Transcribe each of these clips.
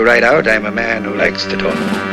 You right out, I'm a man who likes to talk.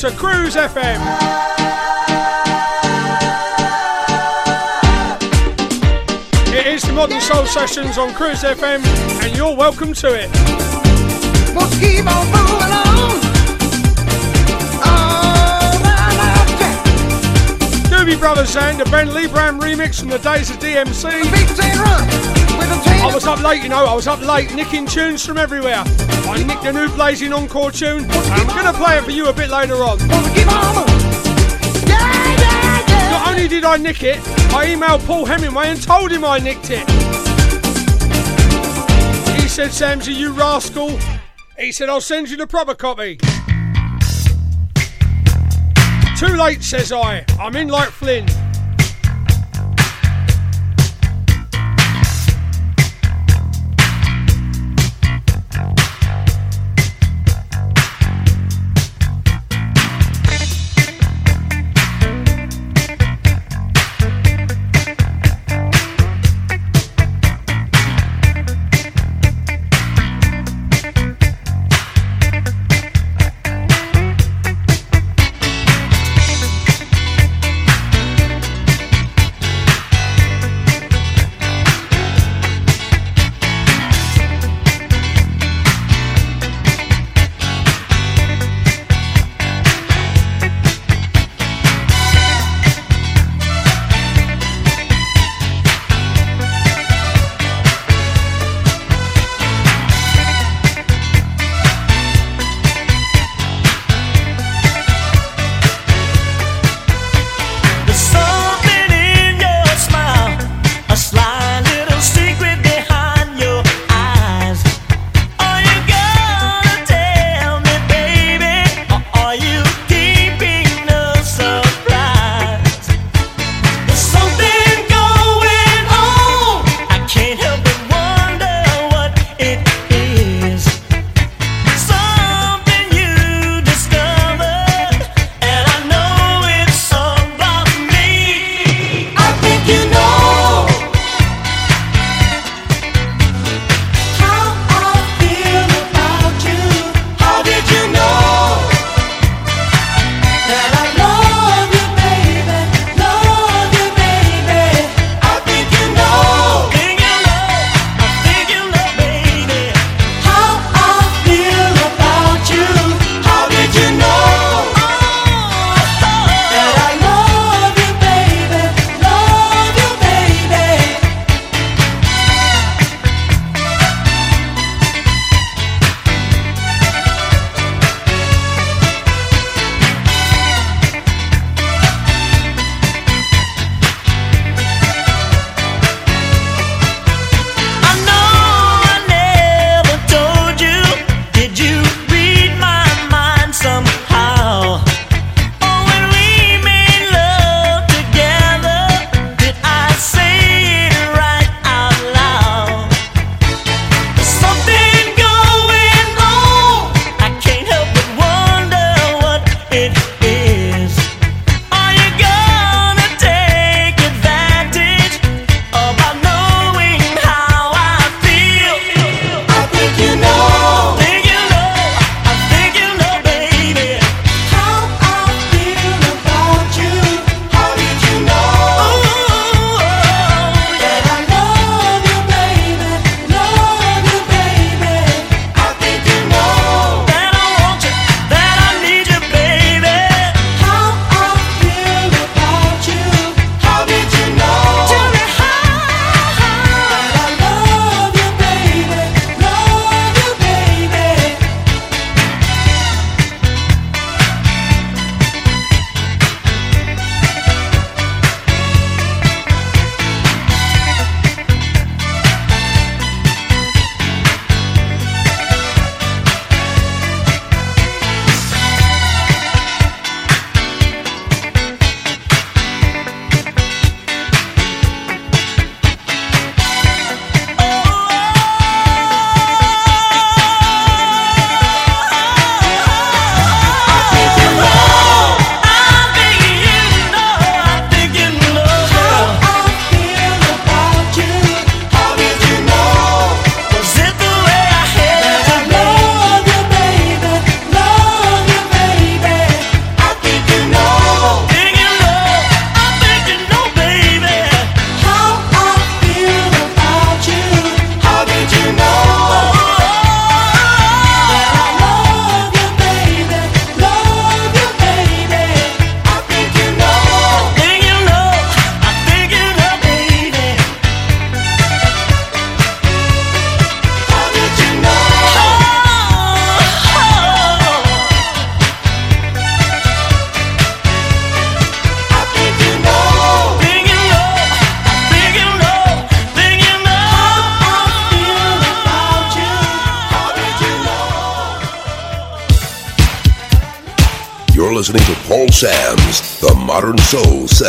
To Cruise FM. It is the Modern Soul Sessions on Cruise FM, and you're welcome to it. We'll keep on moving on. Doobie Brothers and the Ben Liebrand remix from the days of DMC. I was up late, you know, I was up late nicking tunes from everywhere. I nicked a new Blazing Encore tune. I'm going to play it for you a bit later on. Not only did I nick it, I emailed Paul Hemingway and told him I nicked it. He said, Samsy, you rascal. He said, I'll send you the proper copy. Too late, says I. I'm in like Flynn.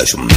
Soul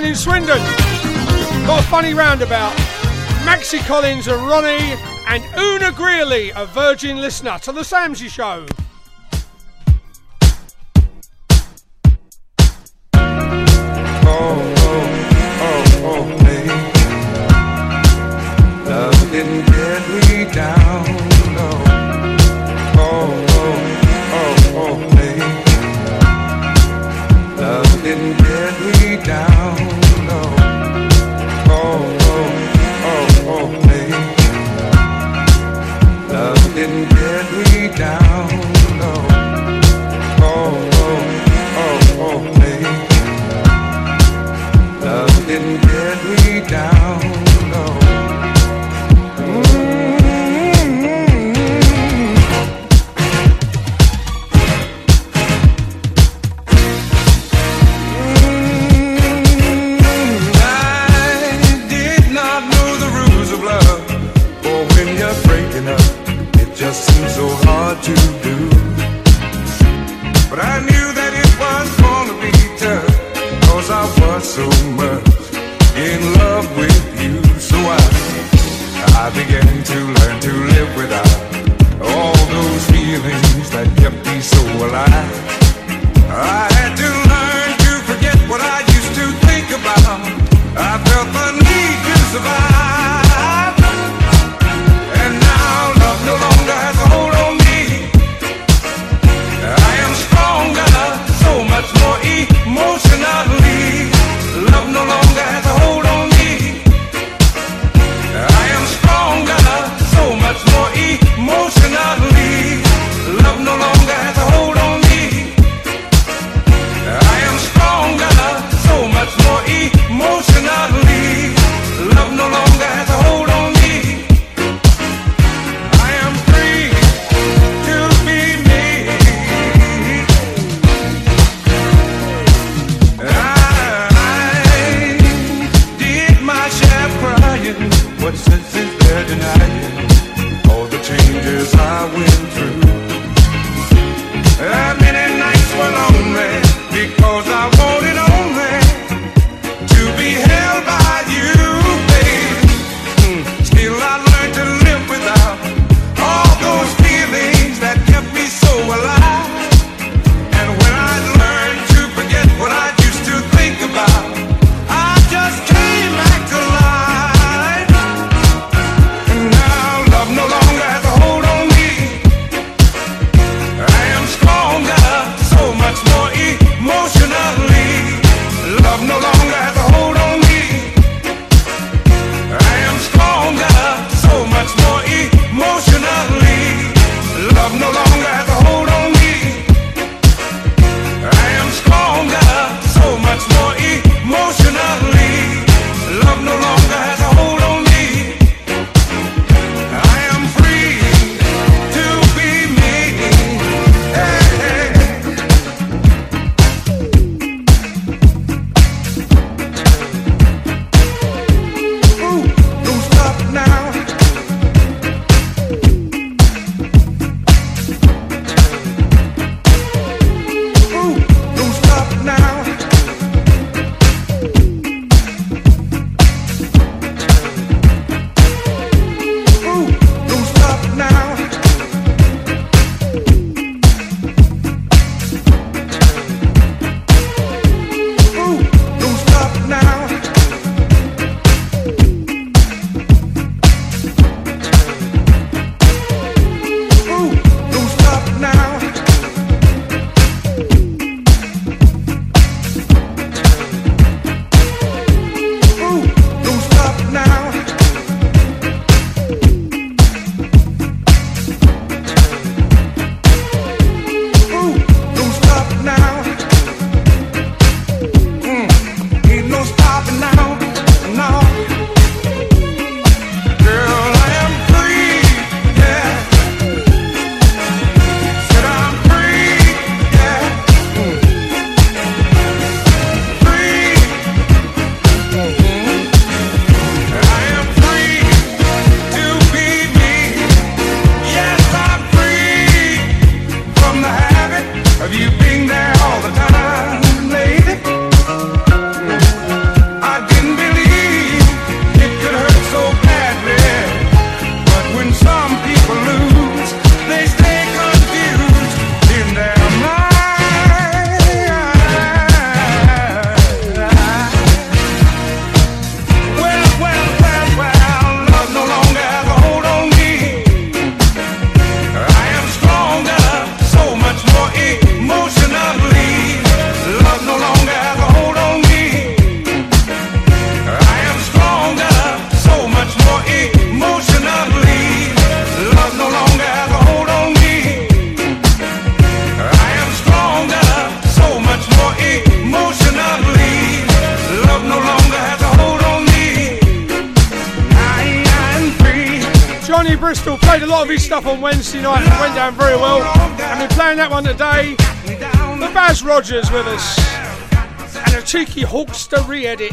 down in Swindon. Got a funny roundabout. Maxi Collins and Ronnie and Una Greeley, a virgin listener to the Samsy Show. Stuff on Wednesday night. It went down very well. And we're playing that one today. The Baz Rogers with us. And a cheeky Hawkster re-edit.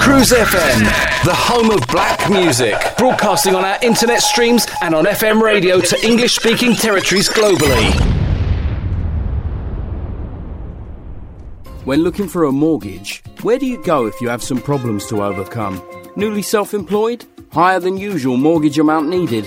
Cruise FM, the home of black music. Broadcasting on our internet streams and on FM radio to English speaking territories globally. When looking for a mortgage, where do you go if you have some problems to overcome? Newly self employed? Higher than usual mortgage amount needed?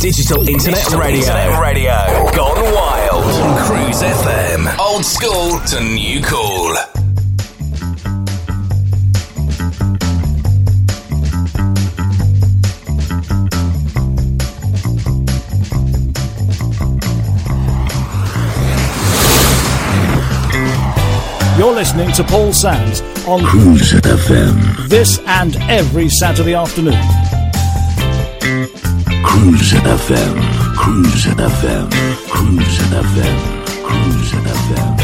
Digital Internet Digital Radio. Internet Radio. Gone wild. On Cruise FM. Old school to new cool. You're listening to Paul Sams on Cruise FM. this and every Saturday afternoon. Cruise FM. Cruise FM. Cruise FM. Cruise FM.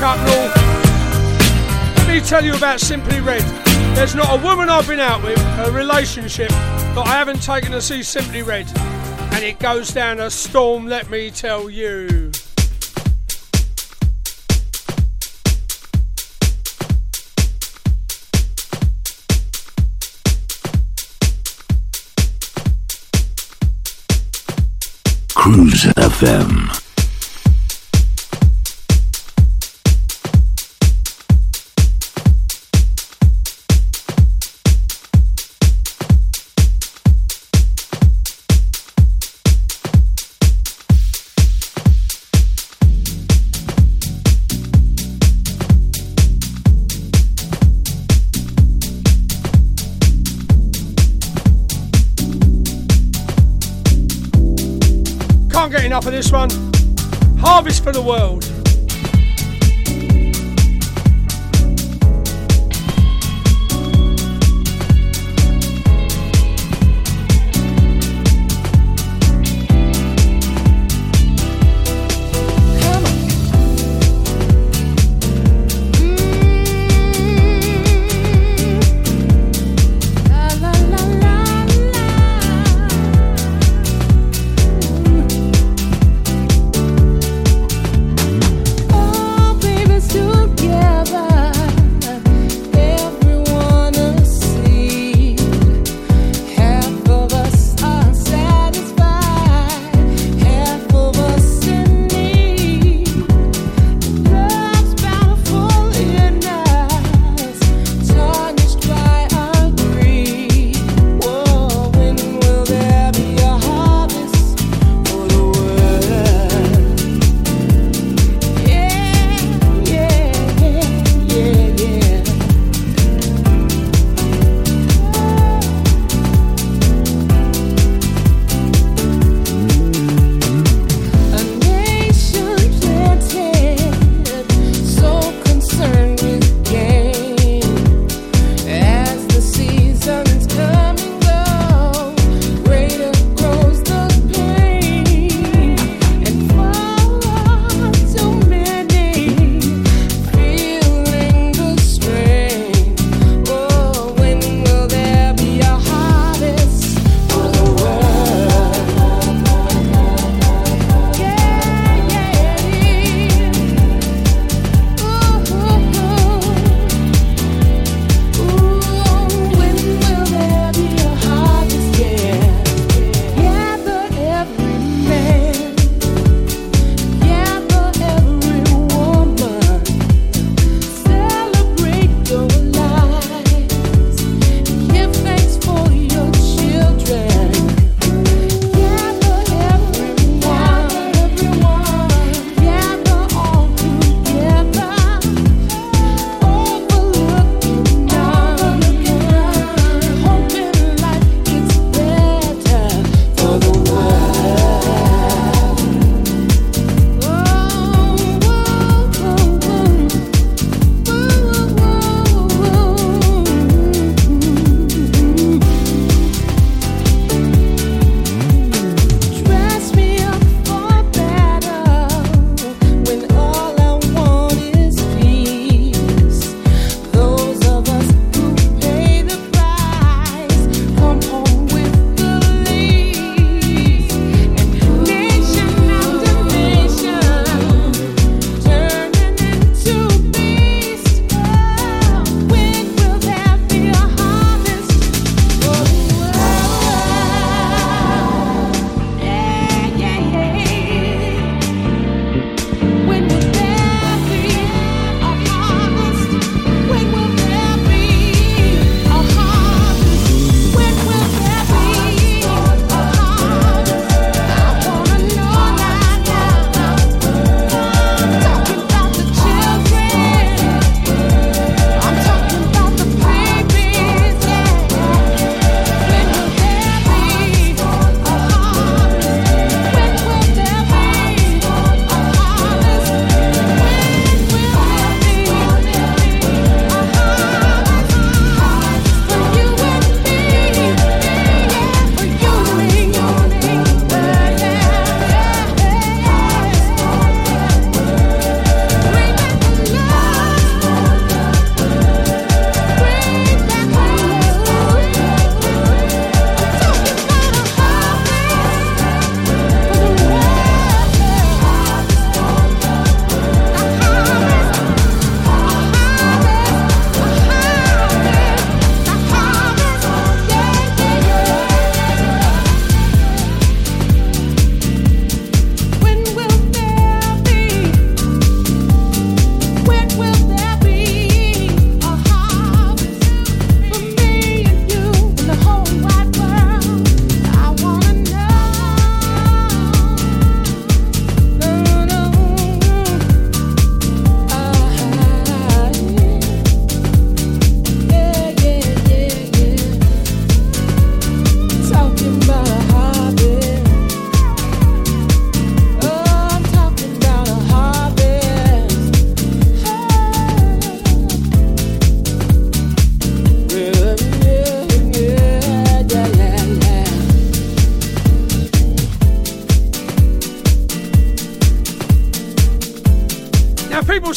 Like Let me tell you about Simply Red. There's not a woman I've been out with, a relationship, that I haven't taken to see Simply Red. And it goes down a storm, let me tell you. Cruise FM. For the World.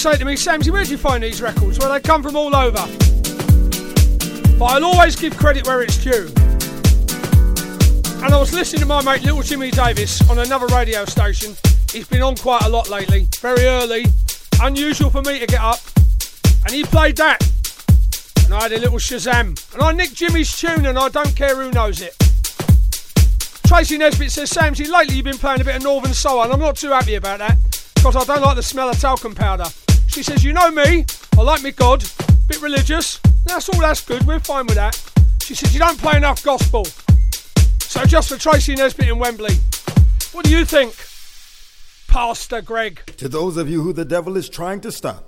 Say to me, Samsy, where do you find these records? Well, they come from all over. But I'll always give credit where it's due. And I was listening to my mate Little Jimmy Davis on another radio station. He's been on quite a lot lately, very early, unusual for me to get up. And he played that. And I had a little Shazam. And I nicked Jimmy's tune and I don't care who knows it. Tracy Nesbitt says, Samsy, lately you've been playing a bit of Northern Soul and I'm not too happy about that because I don't like the smell of talcum powder. She says, you know me, I like me God, bit religious. That's all that's good, we're fine with that. She says, you don't play enough gospel. So just for Tracy Nesbitt in Wembley, what do you think, Pastor Gregg? To those of you who the devil is trying to stop,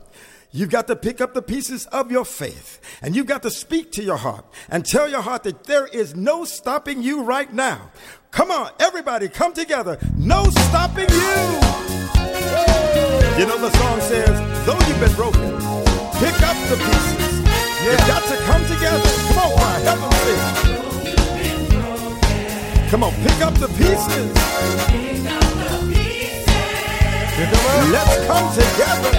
You've got to pick up the pieces of your faith and you've got to speak to your heart and tell your heart that there is no stopping you right now. Come on, everybody, come together. No stopping you. You know, the song says, though you've been broken, pick up the pieces. You've got to come together. Come on, choir, help them sing. Come on, pick up the pieces. Let's come together.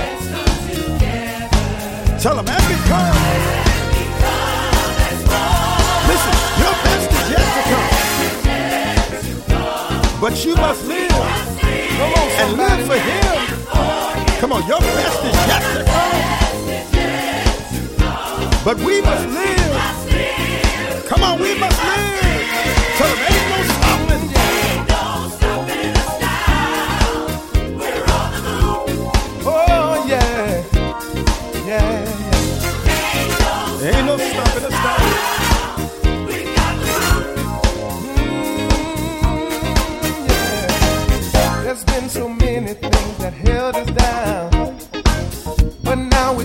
Tell them and become. Listen, your best is yet to come. But you must live. Come on, and live for Him. Come on, your best is yet to come. But we must live. Come on, we must live. Ain't no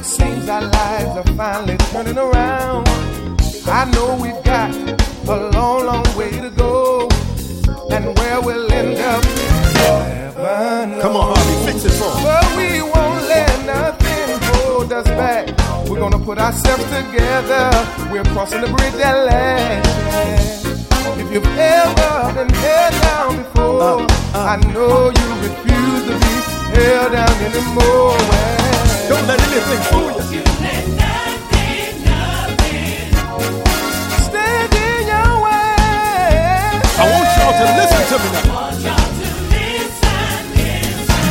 seems our lives are finally turning around. I know we've got a long, long way to go. And where we'll end up. Come on, Harvey, fix it for. But we won't let nothing hold us back. We're gonna put ourselves together. We're crossing the bridge at last. If you've ever been held down before, uh, uh. I know you refuse to be held down anymore. Don't let anything fool you. Stand in your way. I want y'all to listen to me now.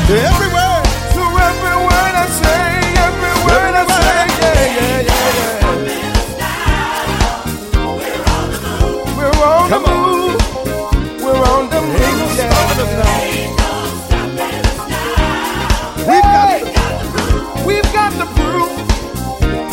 To every word. To every word I say, every word I say, yeah, yeah, yeah, yeah. We're on Come the on. move.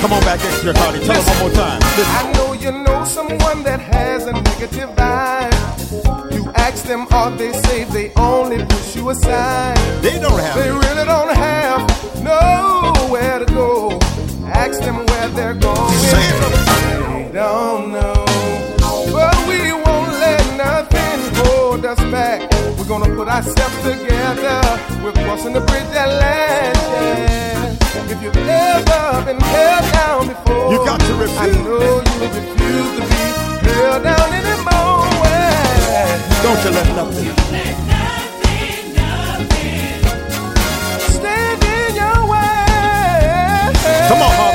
Come on back extra, Hardy. Tell them one more time. Listen. I know you know someone that has a negative vibe. You ask them, are they saved? They only push you aside. They don't have They really don't have nowhere to go. Ask them where they're going. Say it. They don't know. But we won't let nothing hold us back. We're gonna put ourselves together. We're crossing the bridge at last. If you've ever been held down before, You got to I know you refuse to be held down anymore. Don't you let nothing. Stand in your way. Come on,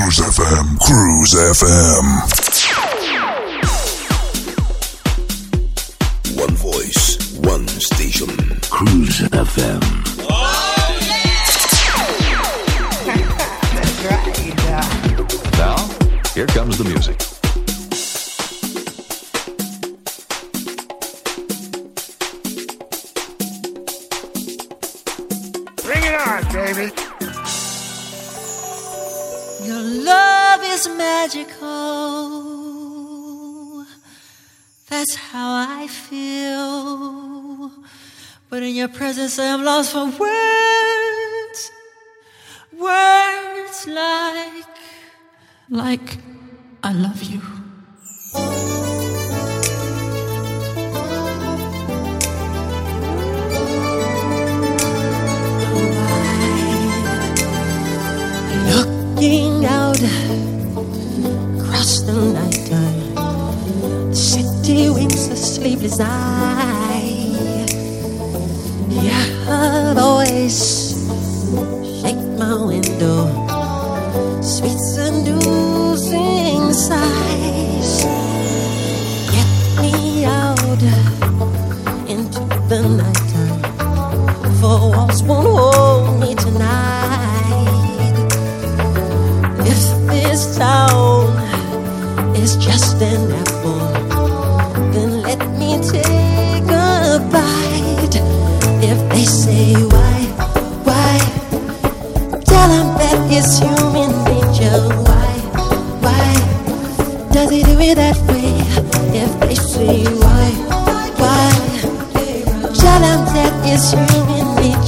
Cruise FM, Cruise FM. One voice, one station. Cruise FM. Oh, yeah! That's right. Now, here comes the music. Bring it on, baby. Magical. That's how I feel. But in your presence, I am lost for words. Words like, like, I love you. The nighttime, the city a sleepless eye. Yeah, her voice shake my window, sweet seducing sighs.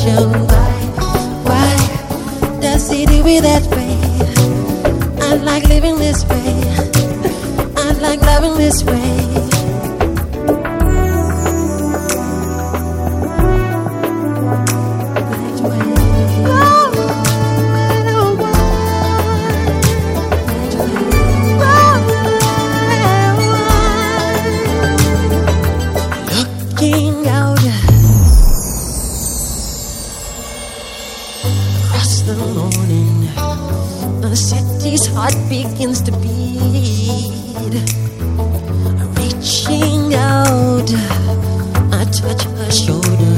Why, why does that way? I like living this way. I like loving this way. Begins to beat. Reaching out, I touch her shoulder.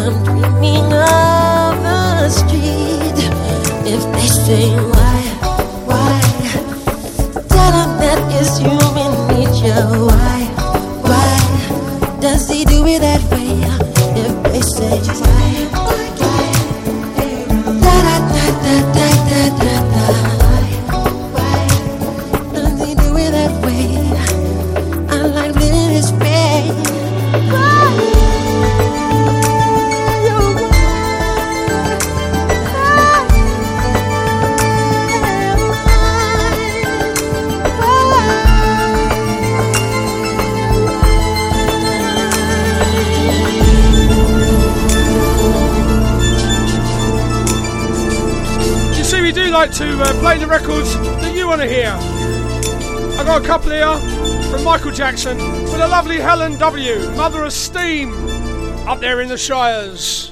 I'm dreaming of the street. If they say Jackson for the lovely Helen W, Mother of Steam, up there in the Shires.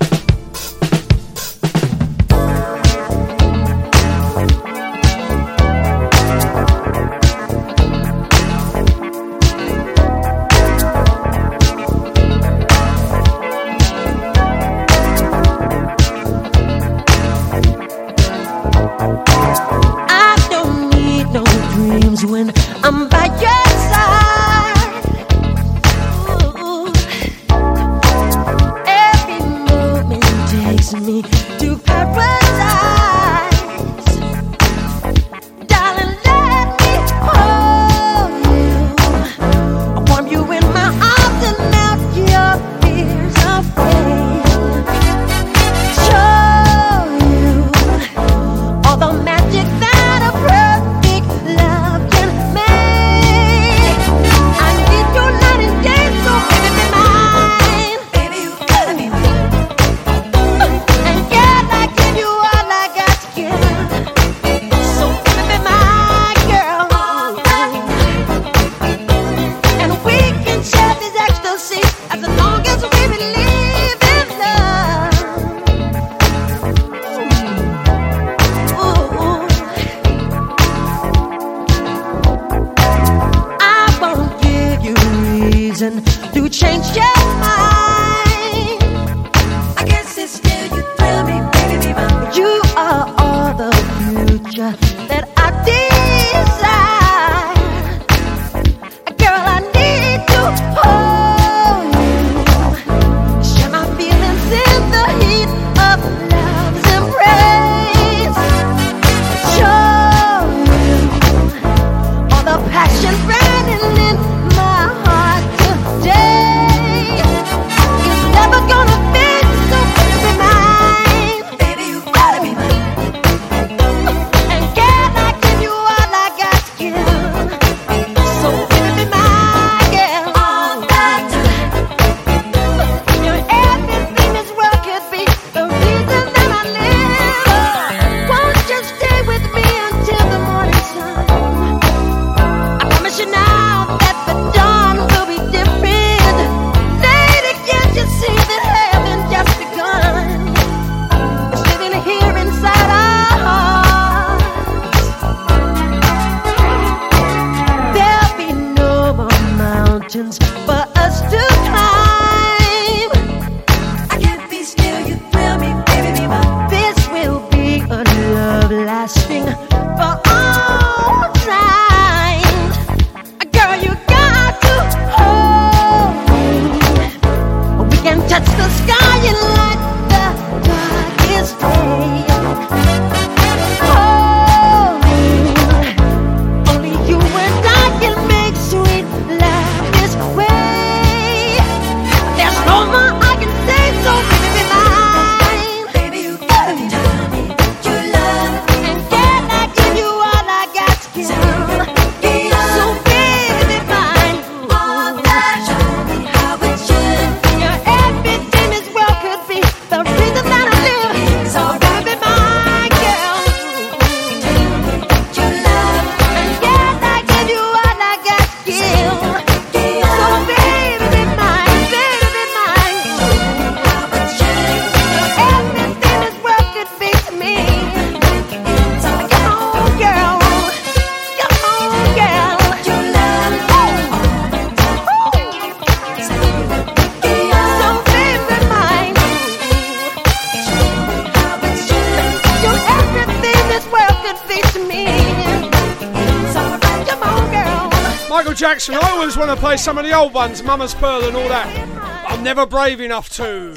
Some of the old ones, Mama's Pearl and all that. I'm never brave enough to.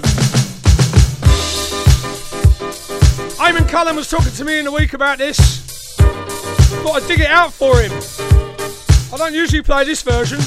Eamon Cullen was talking to me in the week about this. Thought I'd dig it out for him. I don't usually play this version.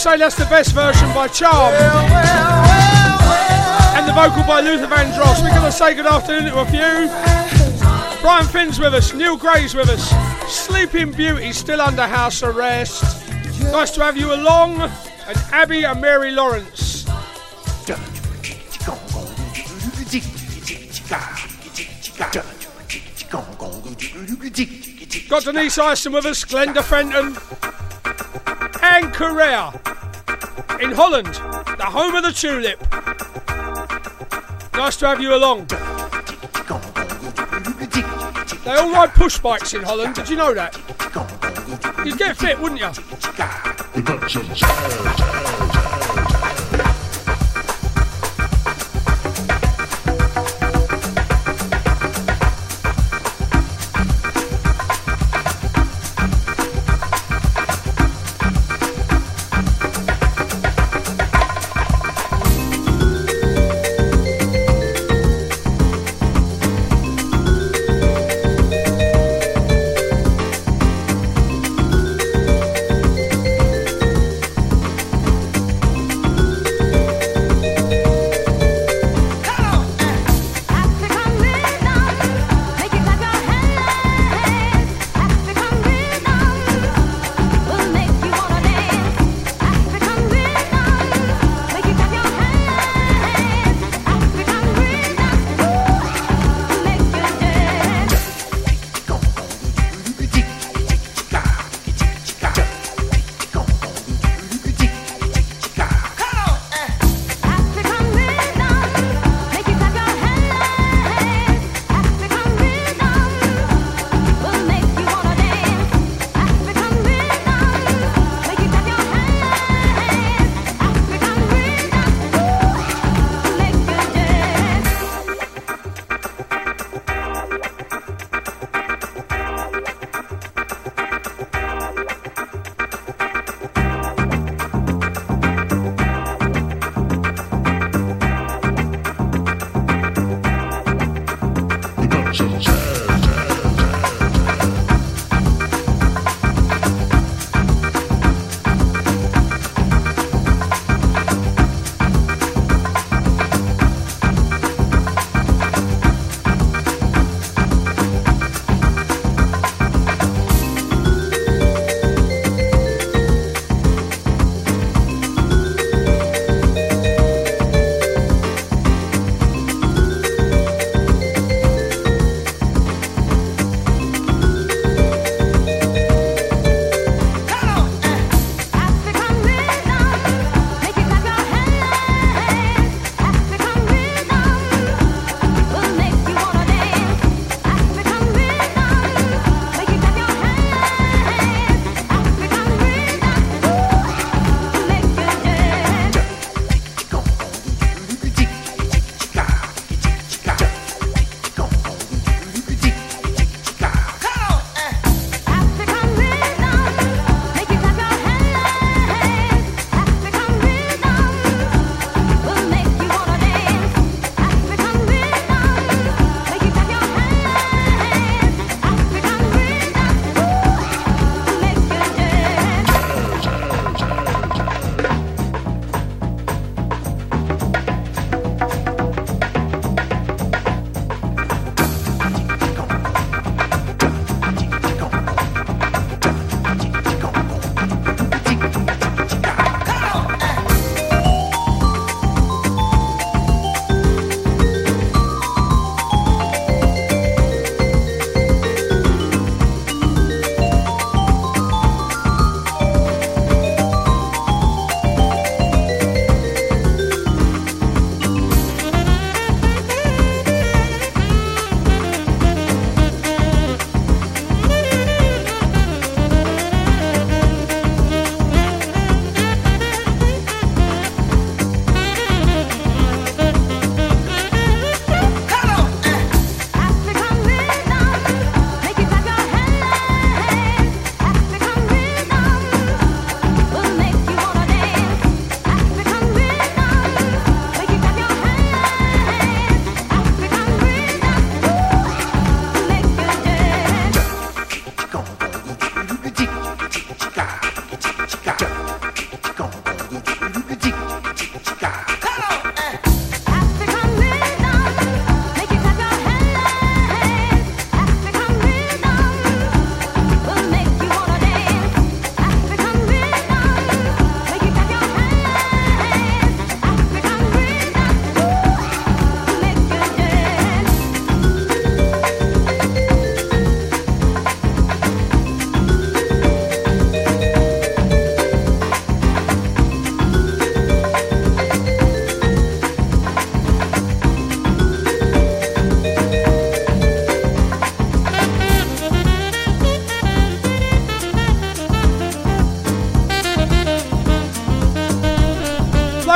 Say that's the best version by Charme. And the vocal by Luther Vandross. We're going to say good afternoon to a few. Brian Finn's with us, Neil Gray's with us, Sleeping Beauty still under house arrest. Nice to have you along, and Abby and Mary Lawrence. Got Denise Ison with us, Glenda Fenton, and Korea in Holland, the home of the tulip. Nice to have you along. They all ride push bikes in Holland. Did you know that? You'd get fit, wouldn't you?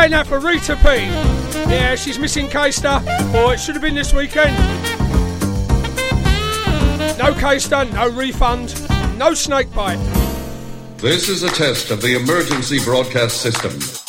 Playing that for Rita P. Yeah, she's missing Keister. Or it should have been this weekend. No Keister, no refund, no snake bite. This is a test of the emergency broadcast system.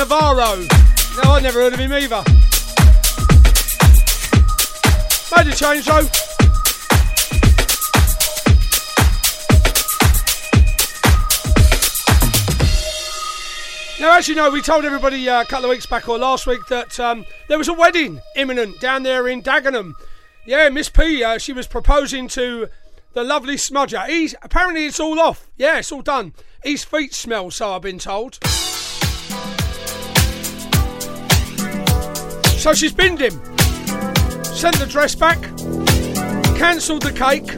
Navarro. No, I never heard of him either. Made a change though. Now, as you know, we told everybody uh, a couple of weeks back or last week that um, there was a wedding imminent down there in Dagenham. Yeah, Miss P, uh, she was proposing to the lovely smudger. He's apparently it's all off. Yeah, it's all done. His feet smell, so I've been told. So she's binned him, sent the dress back, cancelled the cake.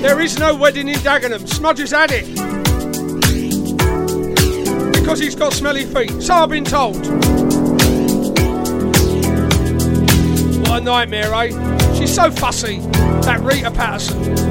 There is no wedding in Dagenham. Smudger's had it because he's got smelly feet. So I've been told. What a nightmare, eh? She's so fussy, that Rita Patterson.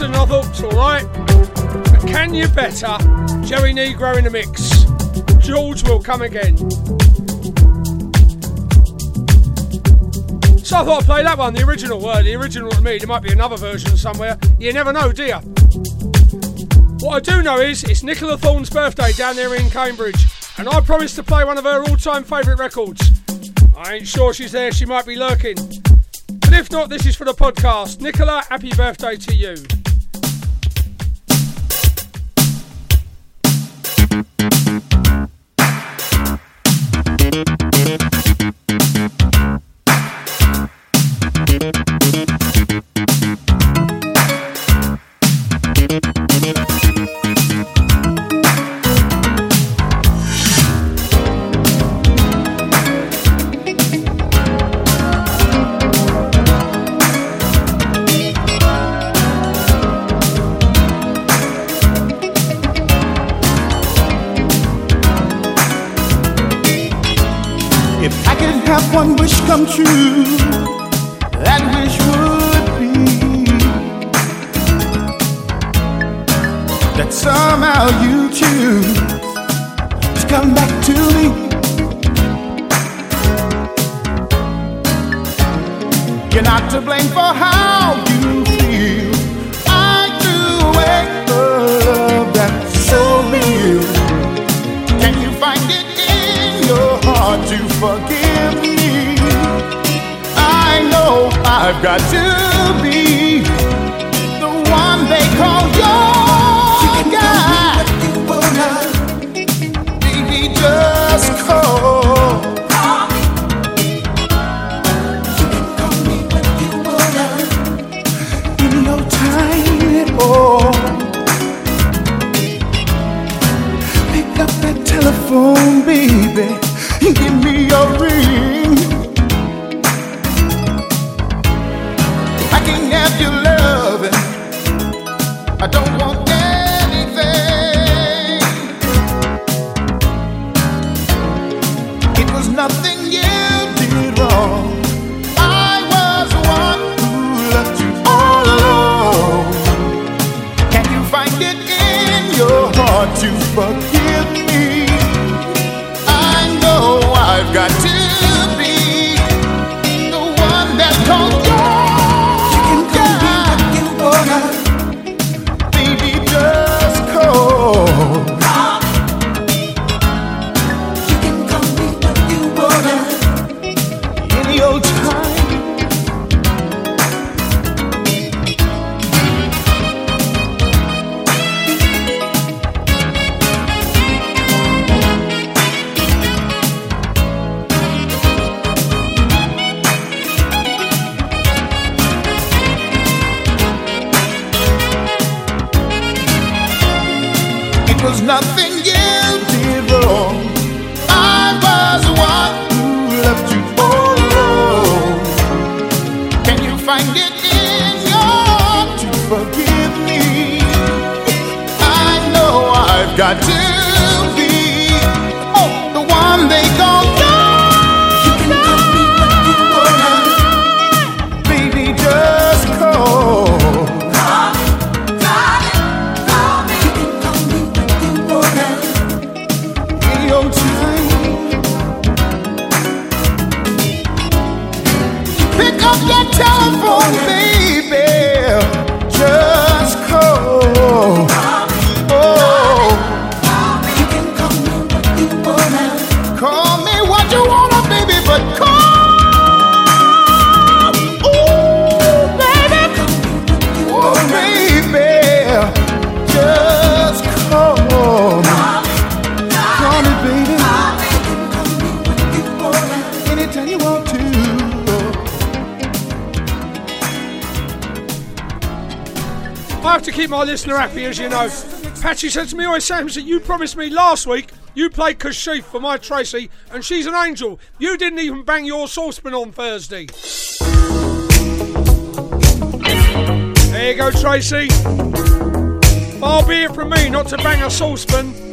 Listen I thought it's alright. But can you better? Joey Negro in the mix. George will come again. So I thought I'd play that one, the original. Well, the original to me. There might be another version somewhere. You never know, do you? What I do know is it's Nicola Thorne's birthday down there in Cambridge, and I promised to play one of her all-time favourite records. I ain't sure she's there. She might be lurking. But if not, this is for the podcast. Nicola, happy birthday to you. Come true, that wish would be that somehow you choose to come back to me. You're not to blame for how I've got to be Patchy said to me, "Oh, Sam, that you promised me last week you played Kashif for my Tracy, and she's an angel. You didn't even bang your saucepan on Thursday." There you go, Tracy. Far be it from me not to bang a saucepan.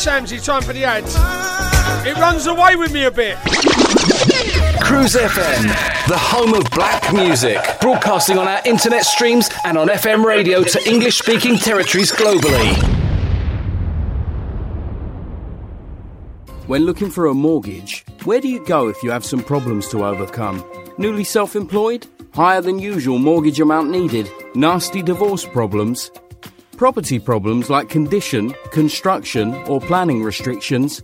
Samsy, time for the ads. It runs away with me a bit. Cruise FM, the home of black music, broadcasting on our internet streams and on FM radio to English speaking territories globally. When looking for a mortgage, where do you go if you have some problems to overcome? Newly self employed? Higher than usual mortgage amount needed? Nasty divorce problems? Property problems like condition, construction, or planning restrictions,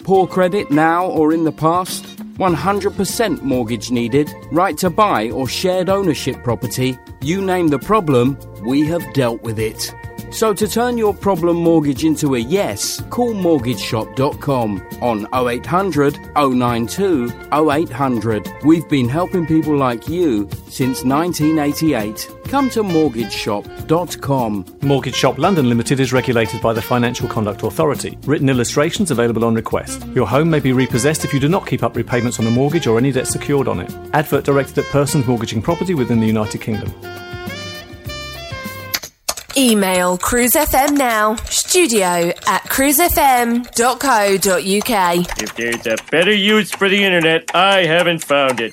poor credit now or in the past, 100% mortgage needed, right to buy or shared ownership property, you name the problem, we have dealt with it. So to turn your problem mortgage into a yes, call mortgageshop.com on 0800 092 0800. We've been helping people like you since 1988. Come to Mortgage Shop mortgageshop.com. Mortgage Shop London Limited is regulated by the Financial Conduct Authority. Written illustrations available on request. Your home may be repossessed if you do not keep up repayments on a mortgage or any debt secured on it. Advert directed at persons mortgaging property within the United Kingdom. Email cruisefm now, studio at cruisefm.co.uk. If there's a better use for the internet, I haven't found it.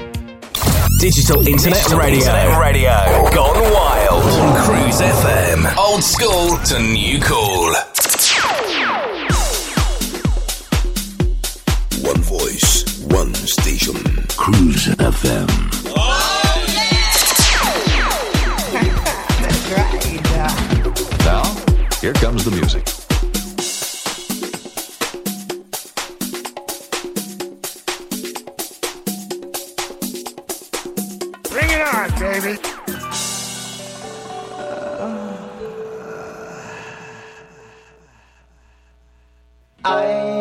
Digital Internet Radio. Radio. Gone wild. On Cruise FM. Old school to new cool. One voice, one station. Cruise FM. Now, here comes the music. Baby. Yeah,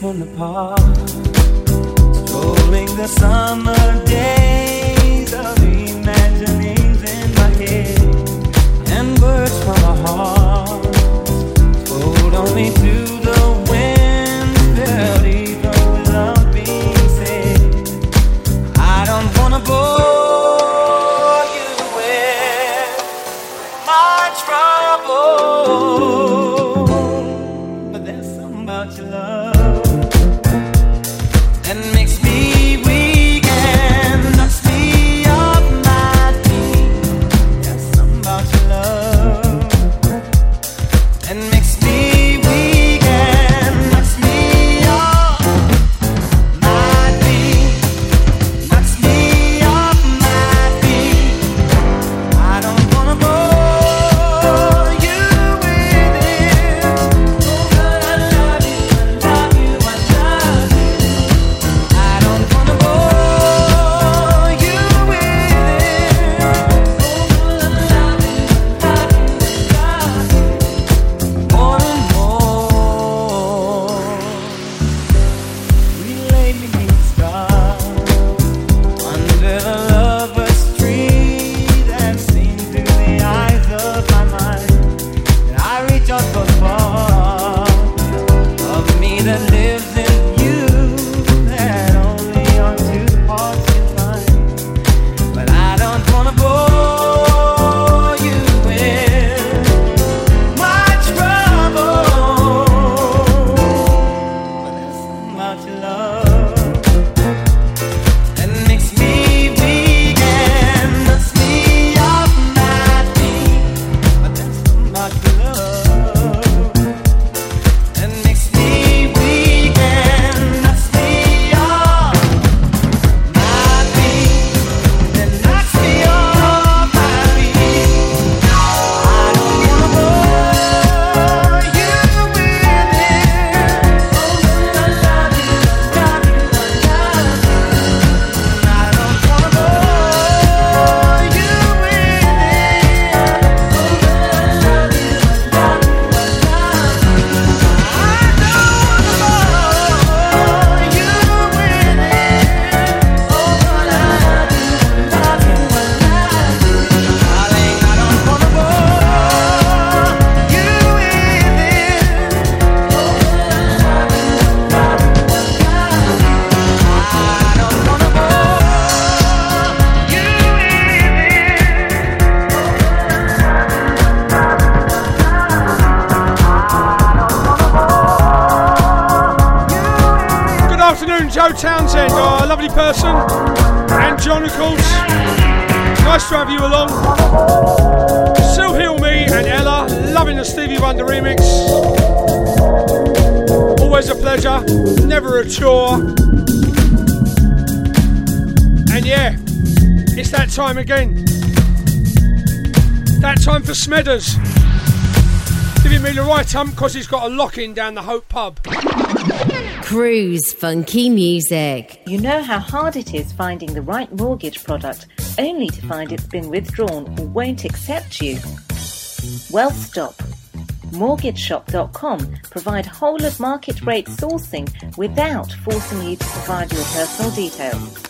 see us That time for Giving me the right hump because he's got a lock in down the Hope Pub. Cruise Funky Music. You know how hard it is finding the right mortgage product only to find it's been withdrawn or won't accept you? Well, stop. MortgageShop.com provide whole of market rate sourcing without forcing you to provide your personal details.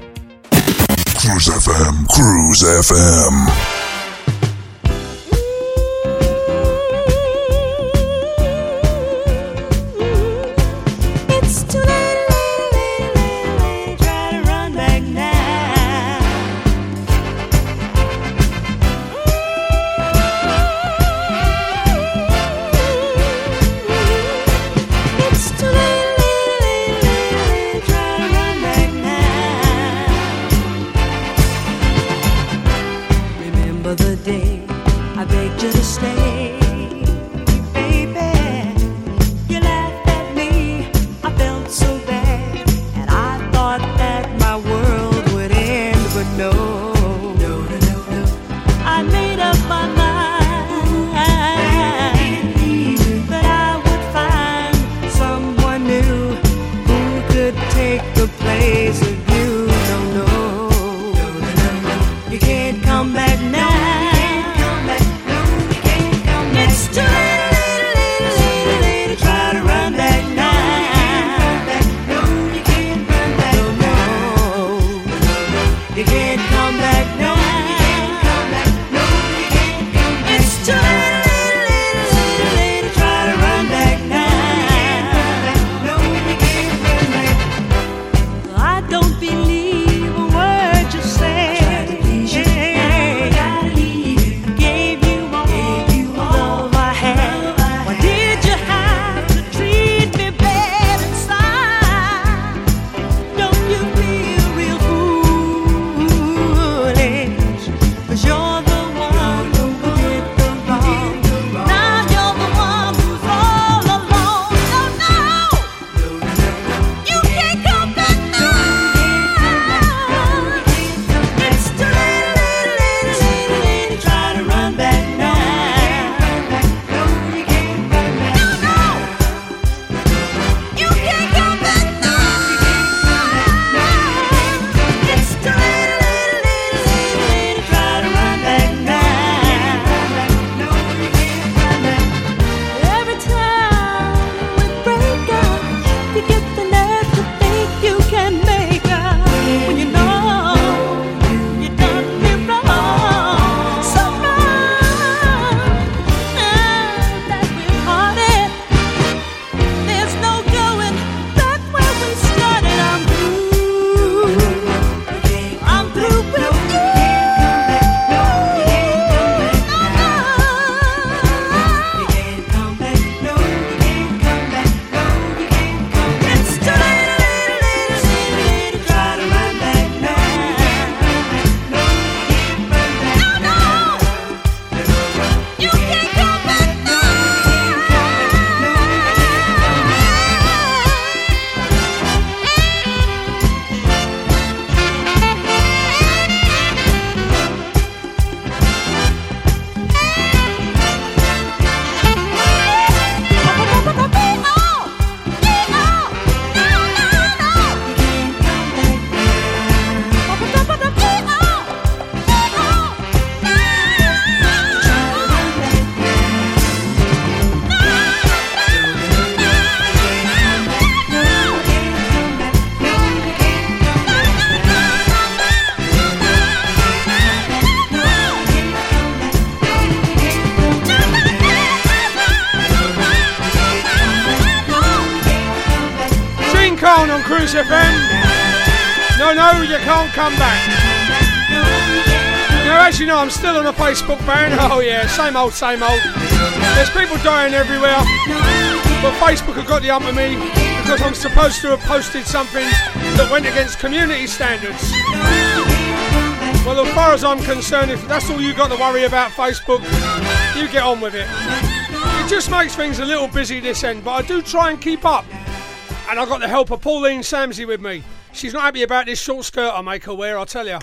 Cruise FM, Cruise FM. Facebook ban. Oh, yeah, same old, same old. There's people dying everywhere. But Facebook have got the of me because I'm supposed to have posted something that went against community standards. Well, as far as I'm concerned, if that's all you got to worry about, Facebook, you get on with it. It just makes things a little busy this end, but I do try and keep up. And I got the help of Pauline Samsy with me. She's not happy about this short skirt I make her wear, I'll tell you.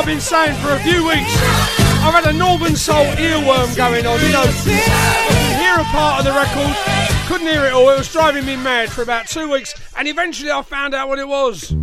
I've been saying for a few weeks, I've had a Northern Soul earworm going on. You know, hear a part of the record, couldn't hear it all. It was driving me mad for about two weeks, and eventually I found out what it was.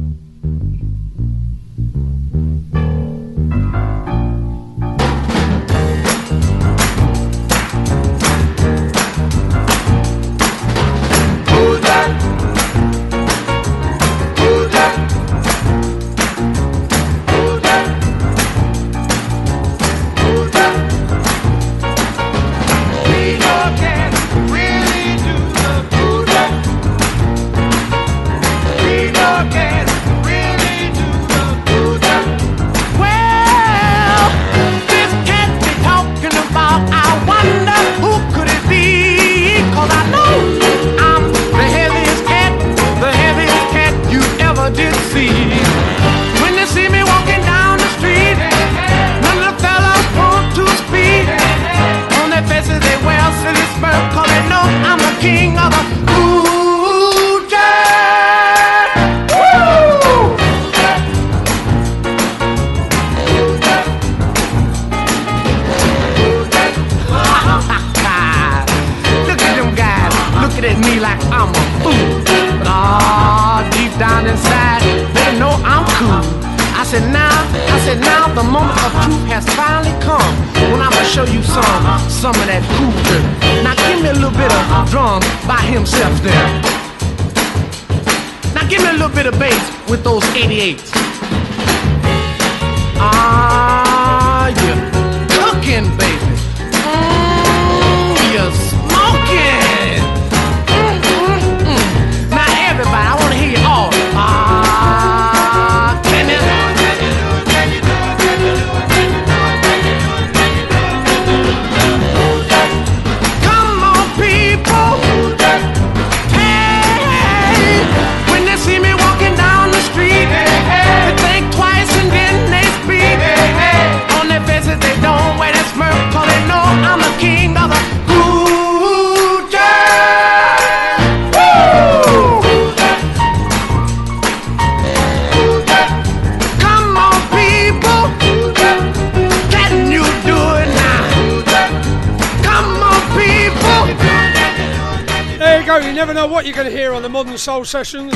Modern Soul Sessions.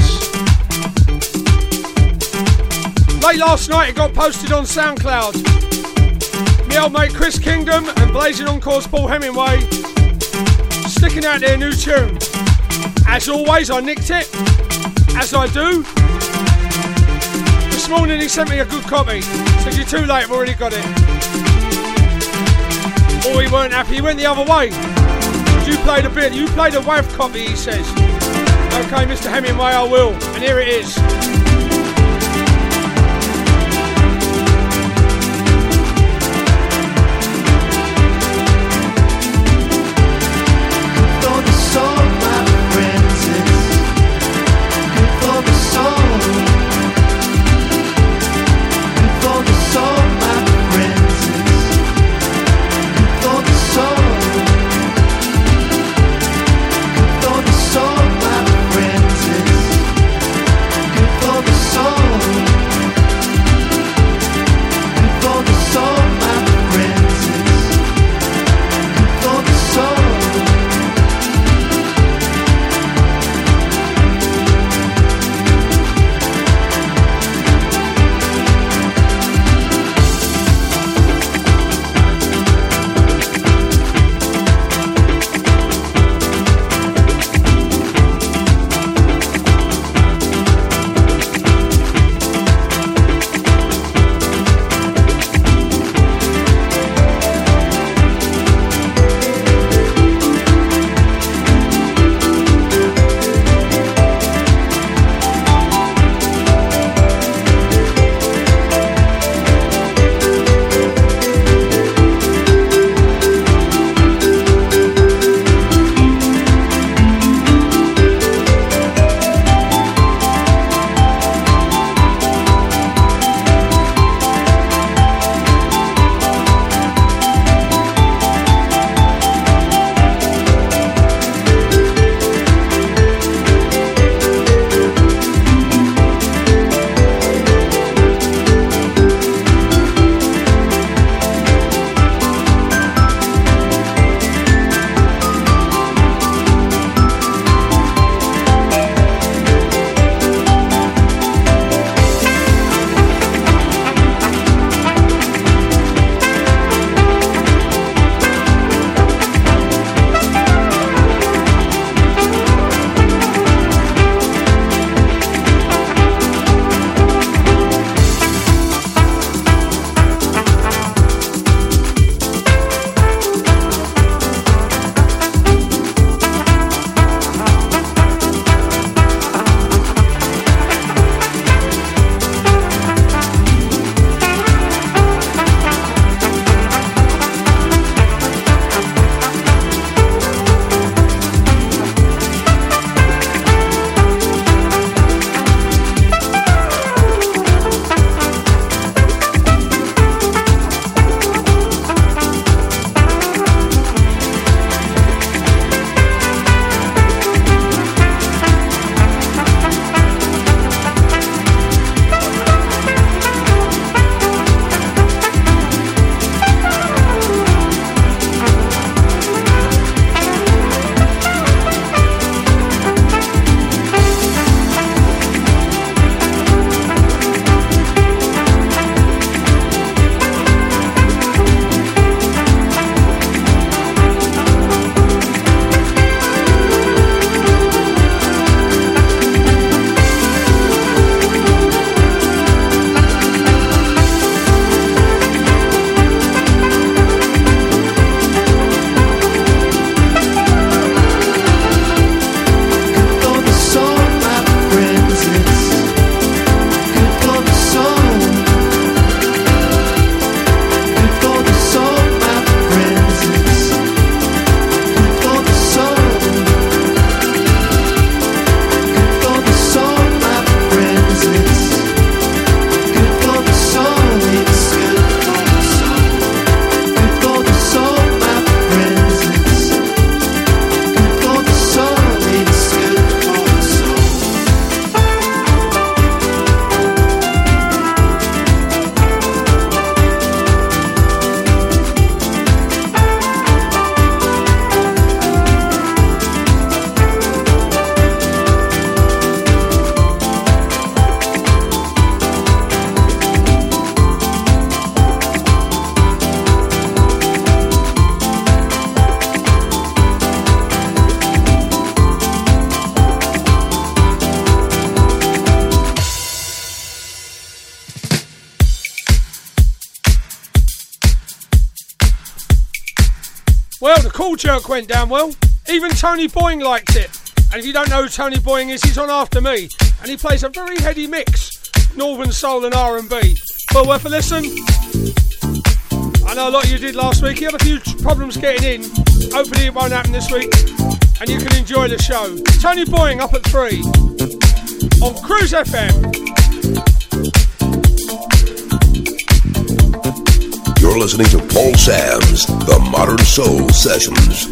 Late last night it got posted on SoundCloud. My old mate Chris Kingdom and Blazing Encore's Paul Hemingway sticking out their new tune. As always, I nicked it, as I do. This morning he sent me a good copy. Said you're too late, I've already got it. Or he weren't happy, he went the other way. You played a bit, you played a WAV copy, he says. Okay, Mr. Hemingway, I will. And here it is. Jerk went down well. Even Tony Boying liked it. And if you don't know who Tony Boying is, he's on After Me. And he plays a very heady mix. Northern Soul and R&B. Well worth a listen. I know a lot of you did last week. You had a few problems getting in. Hopefully it won't happen this week. And you can enjoy the show. Tony Boying up at 3 on Cruise FM. You're listening to Paul Sams The Modern Soul Sessions.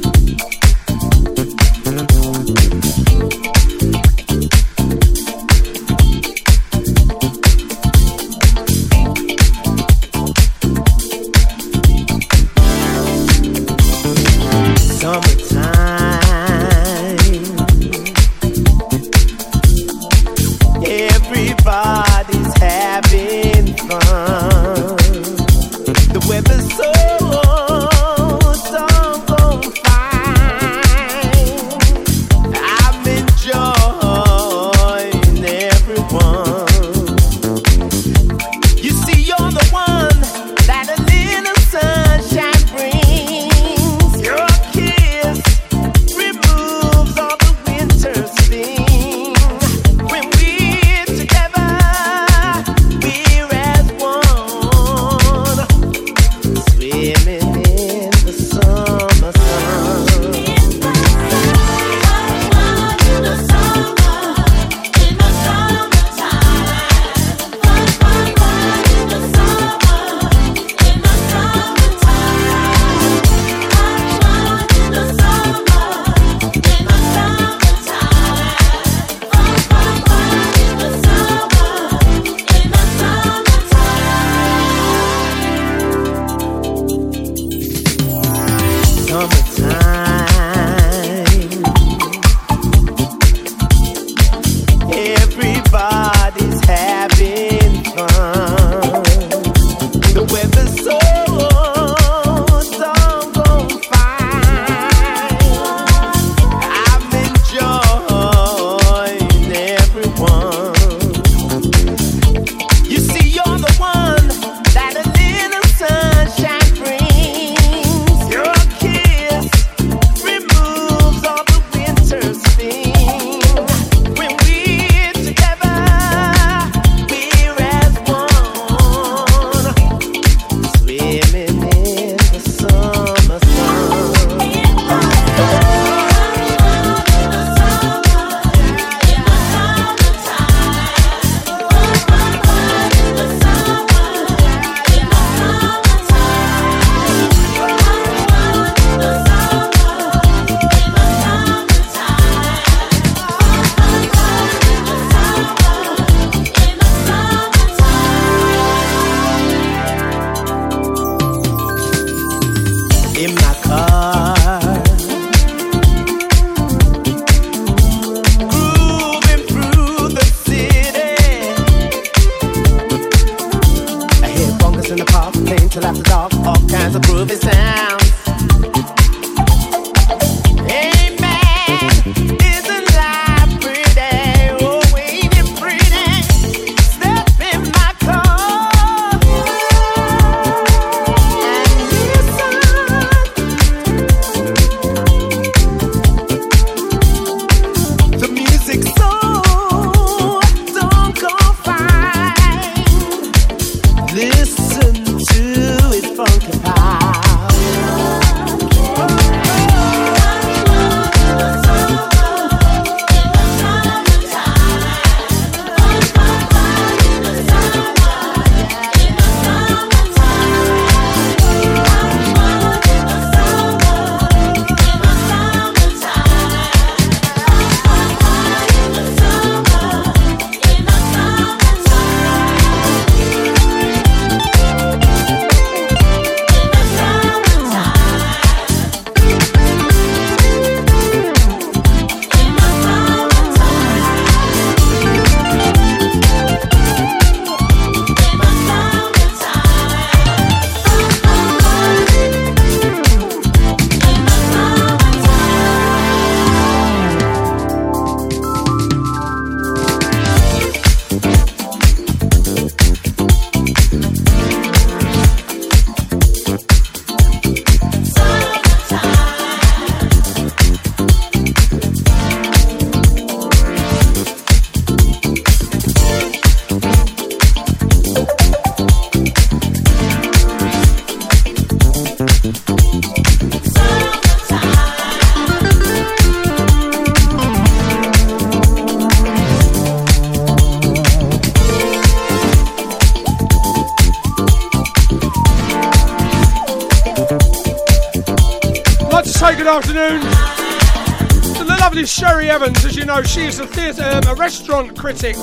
She is a theatre, um, a restaurant critic,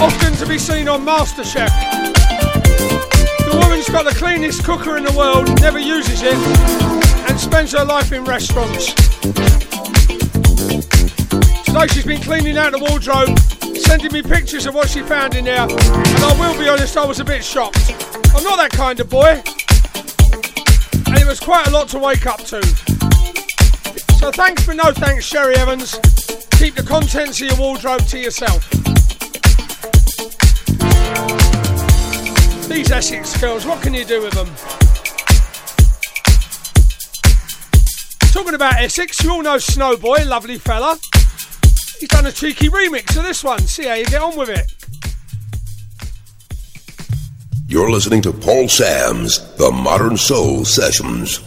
often to be seen on MasterChef. The woman's got the cleanest cooker in the world, never uses it, and spends her life in restaurants. Today she's been cleaning out the wardrobe, sending me pictures of what she found in there, and I will be honest, I was a bit shocked. I'm not that kind of boy, and it was quite a lot to wake up to. So thanks for no thanks, Sherry Evans. Keep the contents of your wardrobe to yourself. These Essex girls, what can you do with them? Talking about Essex, you all know Snowboy, lovely fella. He's done a cheeky remix of this one. See how you get on with it. You're listening to Paul Sams The Modern Soul Sessions.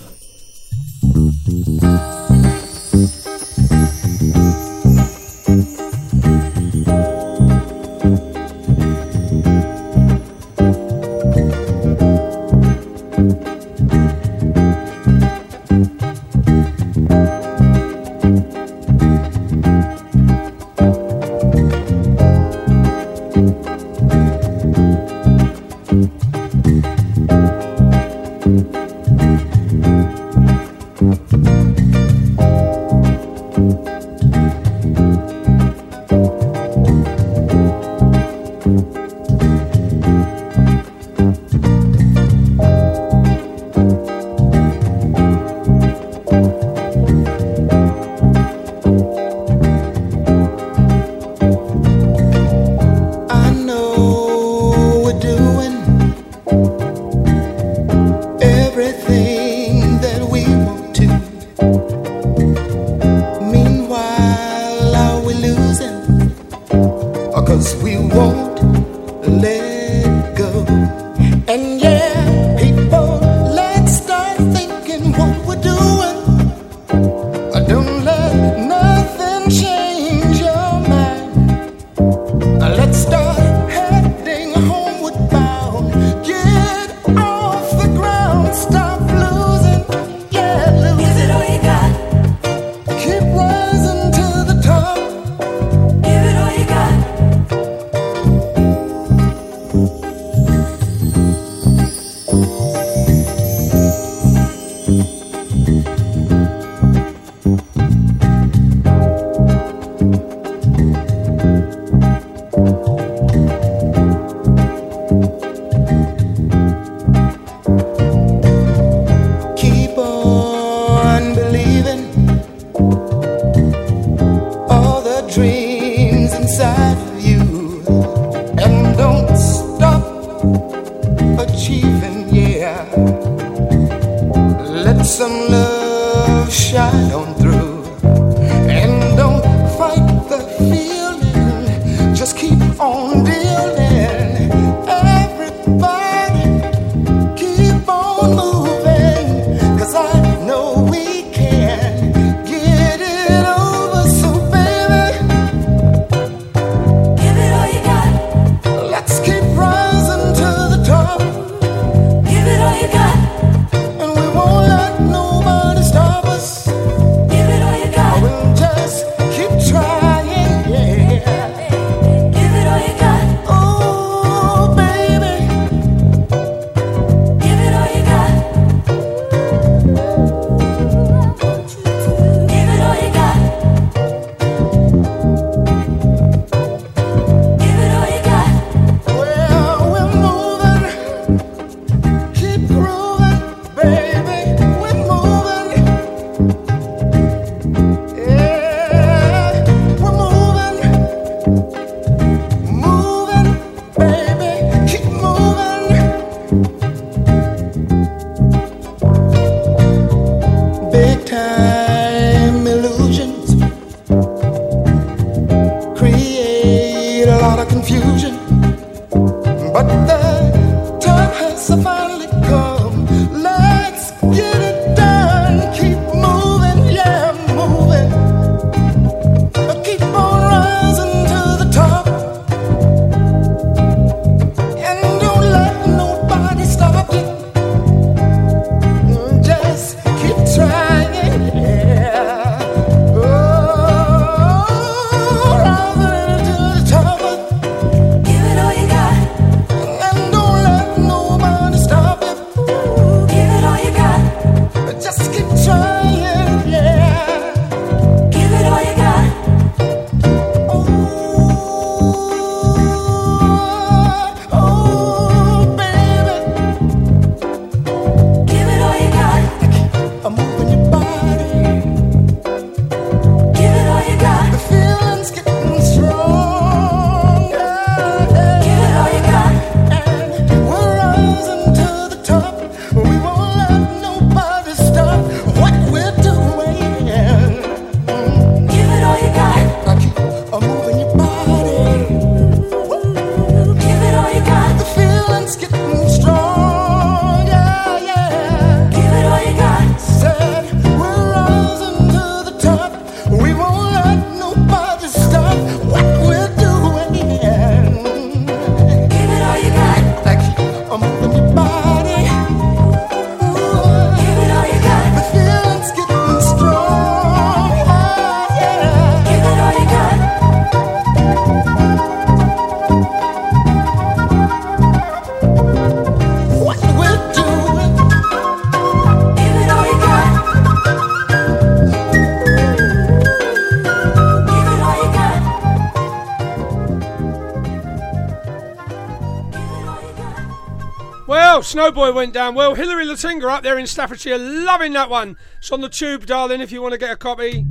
Snowboy went down. Well, Hilary Latinga up there in Staffordshire, loving that one. It's on the tube, darling, if you want to get a copy.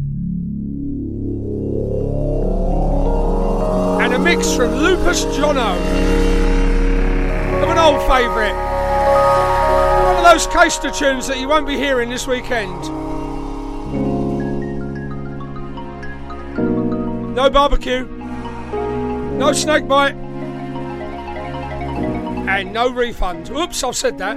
And a mix from Lupus Jono of an old favourite. One of those Caister tunes that you won't be hearing this weekend. No barbecue. No snake bite. No refund. Oops, I've said that.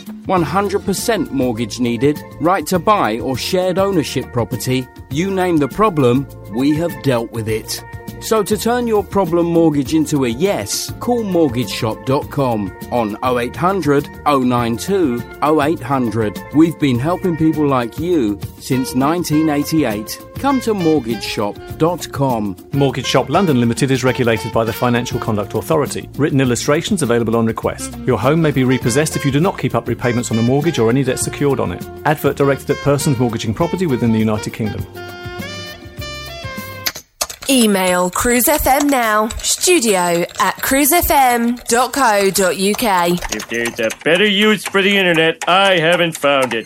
100% mortgage needed? Right to buy or shared ownership property? You name the problem, we have dealt with it. So to turn your problem mortgage into a yes, call mortgageshop.com on 0800 092 0800. We've been helping people like you since 1988. Come to mortgageshop.com. Mortgage Shop London Limited is regulated by the Financial Conduct Authority. Written illustrations available on request. Your home may be repossessed if you do not keep up repayments on a mortgage or any debt secured on it. Advert directed at persons mortgaging property within the United Kingdom. Email Cruise FM now, studio at cruisefm.co.uk. If there's a better use for the internet, I haven't found it.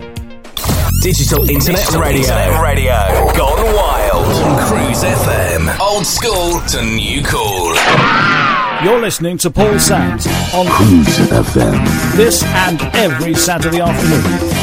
Digital Internet Radio. Radio. Gone wild. On Cruise FM. Old school to new cool. You're listening to Paul Sams on Cruise FM. this and every Saturday afternoon.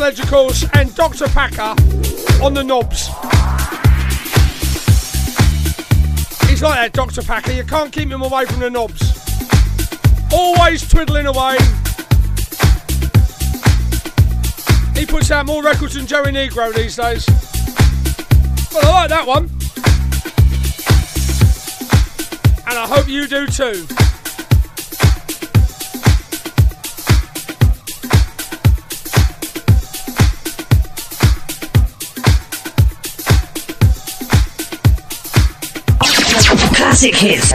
Course, and Dr. Packer on the knobs. He's like that, Dr. Packer. You can't keep him away from the knobs. Always twiddling away. He puts out more records than Joey Negro these days. Well, I like that one. And I hope you do too. Classic hits.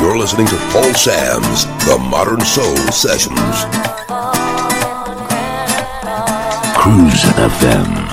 You're listening to Paul Sams The Modern Soul Sessions. Cruise FM.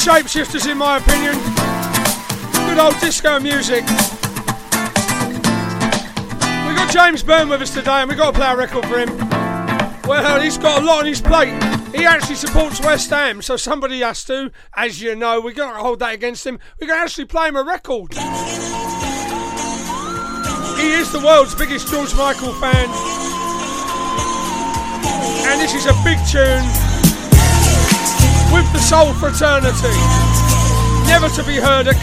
Shapeshifters, in my opinion. Good old disco music. We've got James Byrne with us today, and we've got to play a record for him. Well, he's got a lot on his plate. He actually supports West Ham, so somebody has to. As you know, we got to hold that against him. We can actually play him a record. He is the world's biggest George Michael fan. And this is a big tune with the Soul Fraternity. Never to be heard at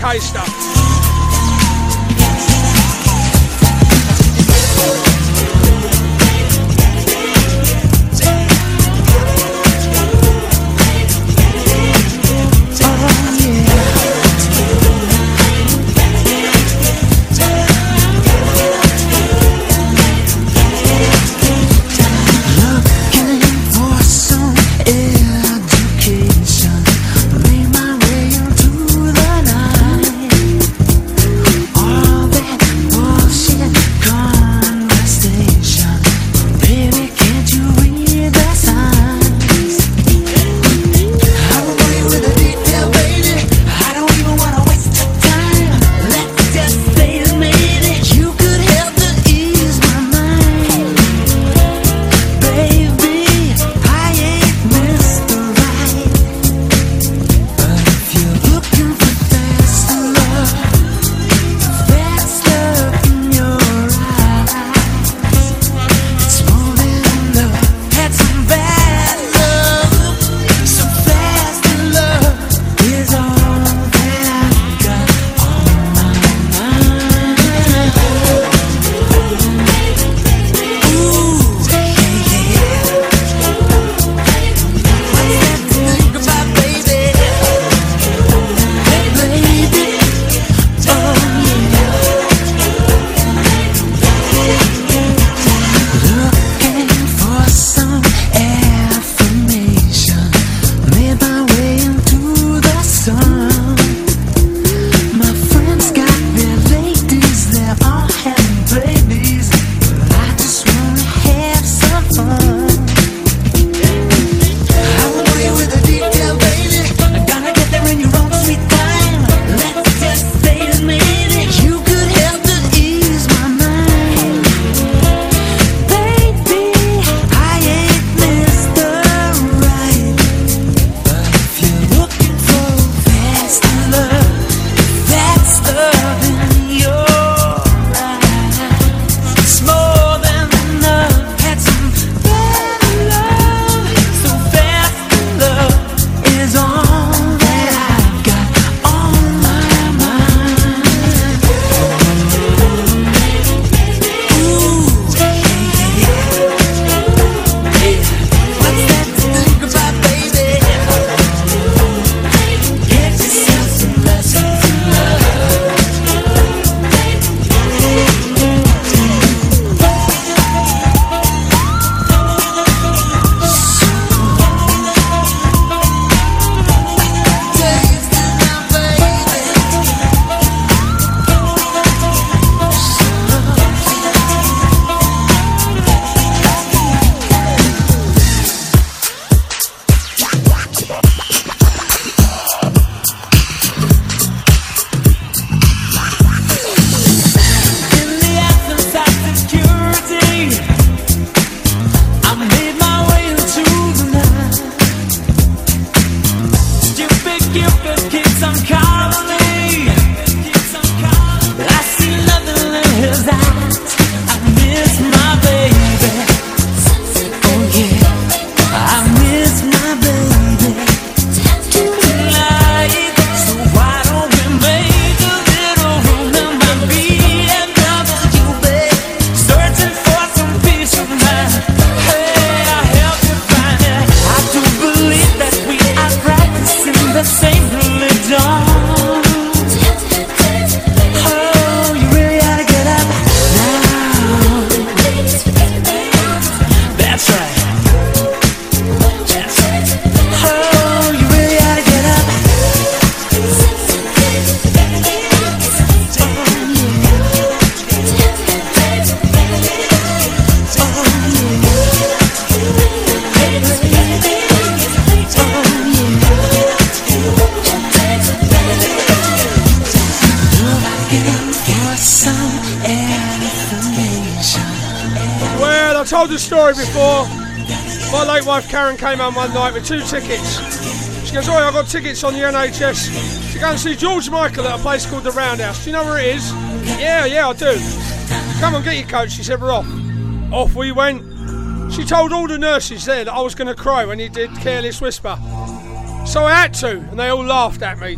Caister. told the story before. My late wife Karen came home one night with two tickets. She goes, Oh, I got tickets on the NHS to go and see George Michael at a place called the Roundhouse. Do you know where it is? Yeah, yeah, I do. Come on, get your coat. She said, We're off. Off we went. She told all the nurses there that I was going to cry when he did Careless Whisper. So I had to, and they all laughed at me.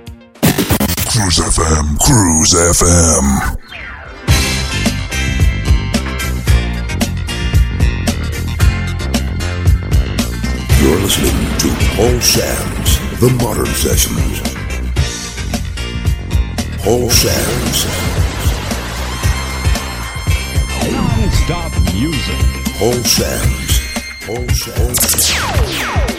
Cruise FM, Cruise FM. You're listening to Paul Sams The Modern Sessions. Paul Sams Non-stop music. Paul Sams Paul Sams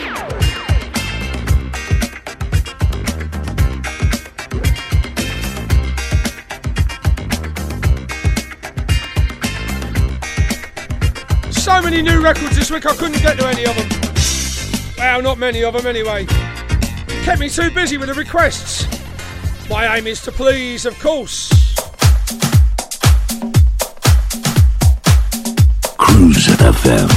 So many new records this week, I couldn't get to any of them. Well, not many of them anyway. Kept me too busy with the requests. My aim is to please, of course. Cruise FM.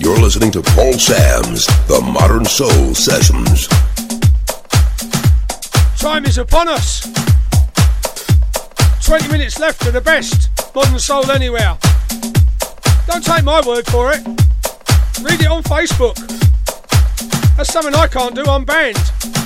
You're listening to Paul Sams The Modern Soul Sessions. Time is upon us. 20 minutes left for the best modern soul anywhere. Don't take my word for it. Read it on Facebook. That's something I can't do, I'm banned.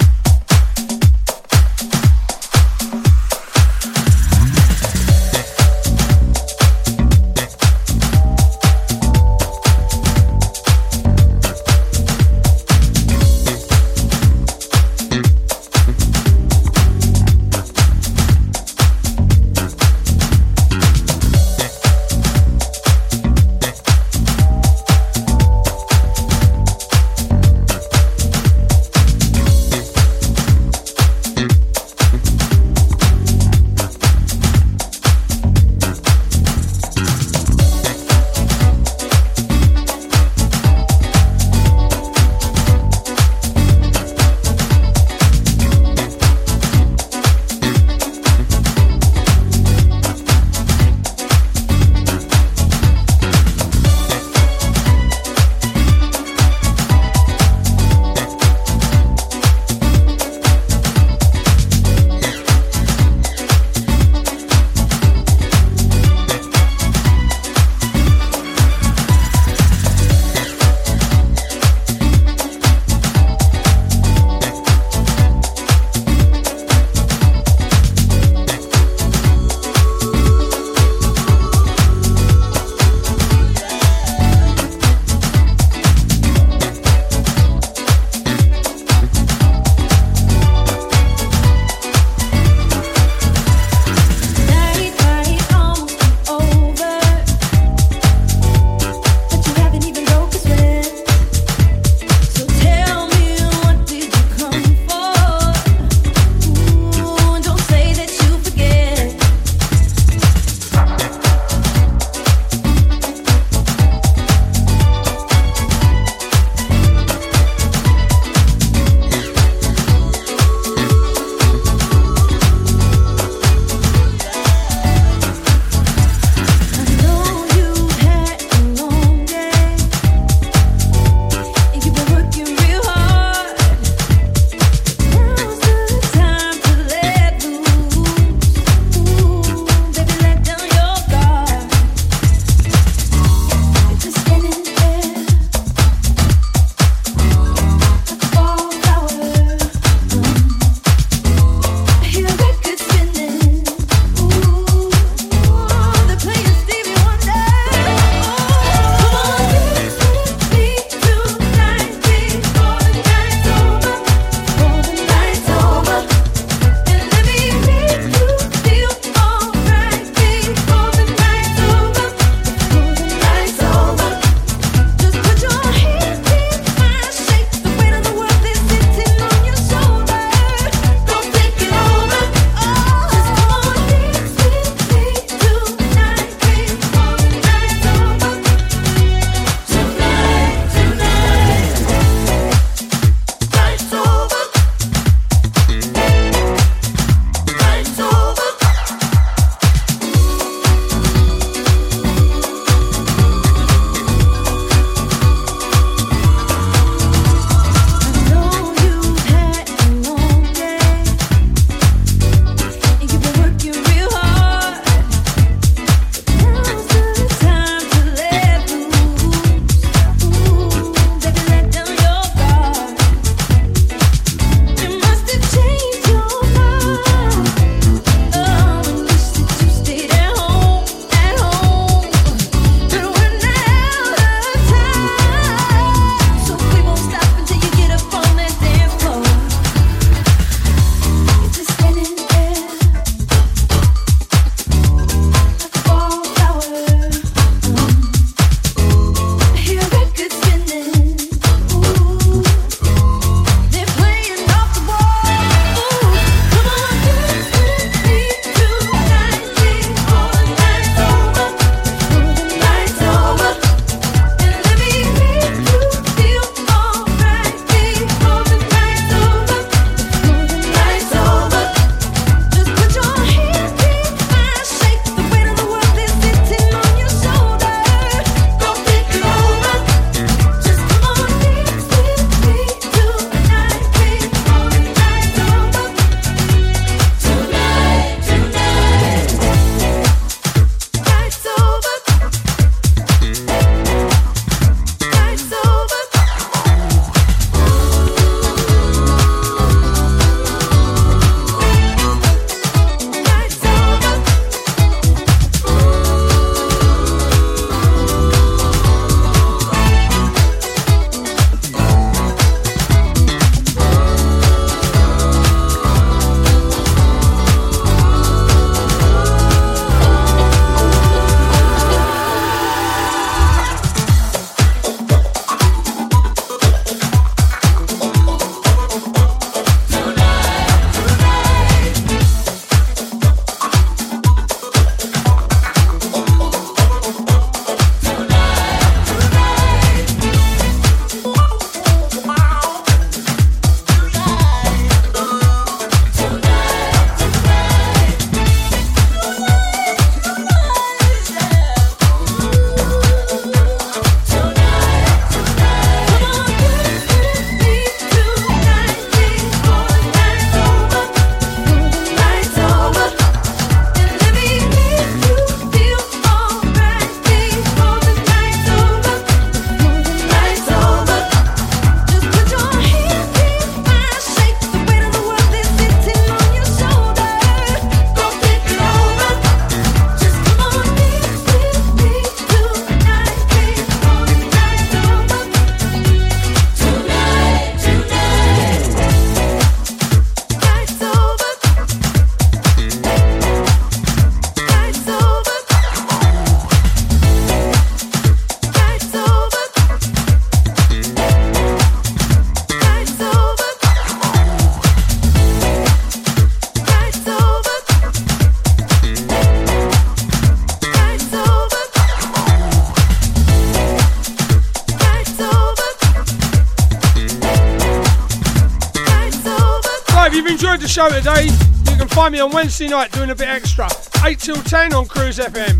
Show today. You can find me on Wednesday night doing a bit extra. 8 till 10 on Cruise FM.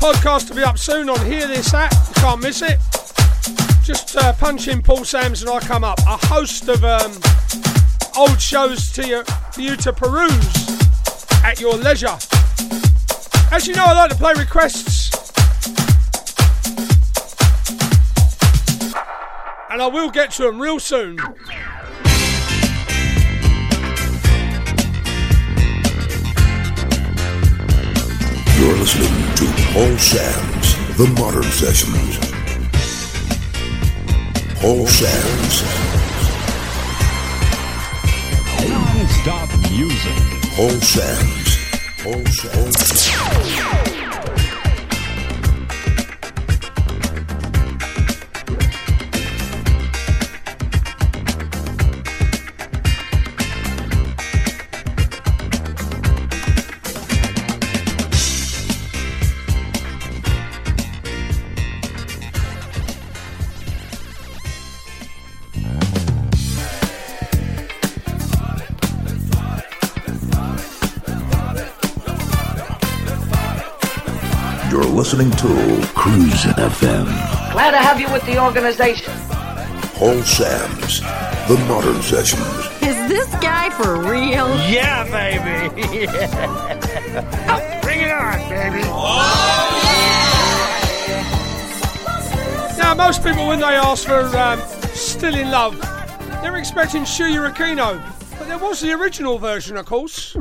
Podcast to be up soon on Hear This App. You can't miss it. Just uh, punch in Paul Sams and I come up. A host of um, old shows to you, for you to peruse at your leisure. As you know, I like to play requests. And I will get to them real soon. Listening to Paul Sams The Modern Sessions. Paul Sams Non-stop music. Paul Sams Paul Sams listening to Cruise FM. Glad to have you with the organization. Paul Sams The Modern Sessions. Is this guy for real? Yeah, baby. Bring it on, baby. Now, most people, when they ask for um, Still in Love, they're expecting Shuya Aquino. But there was the original version, of course.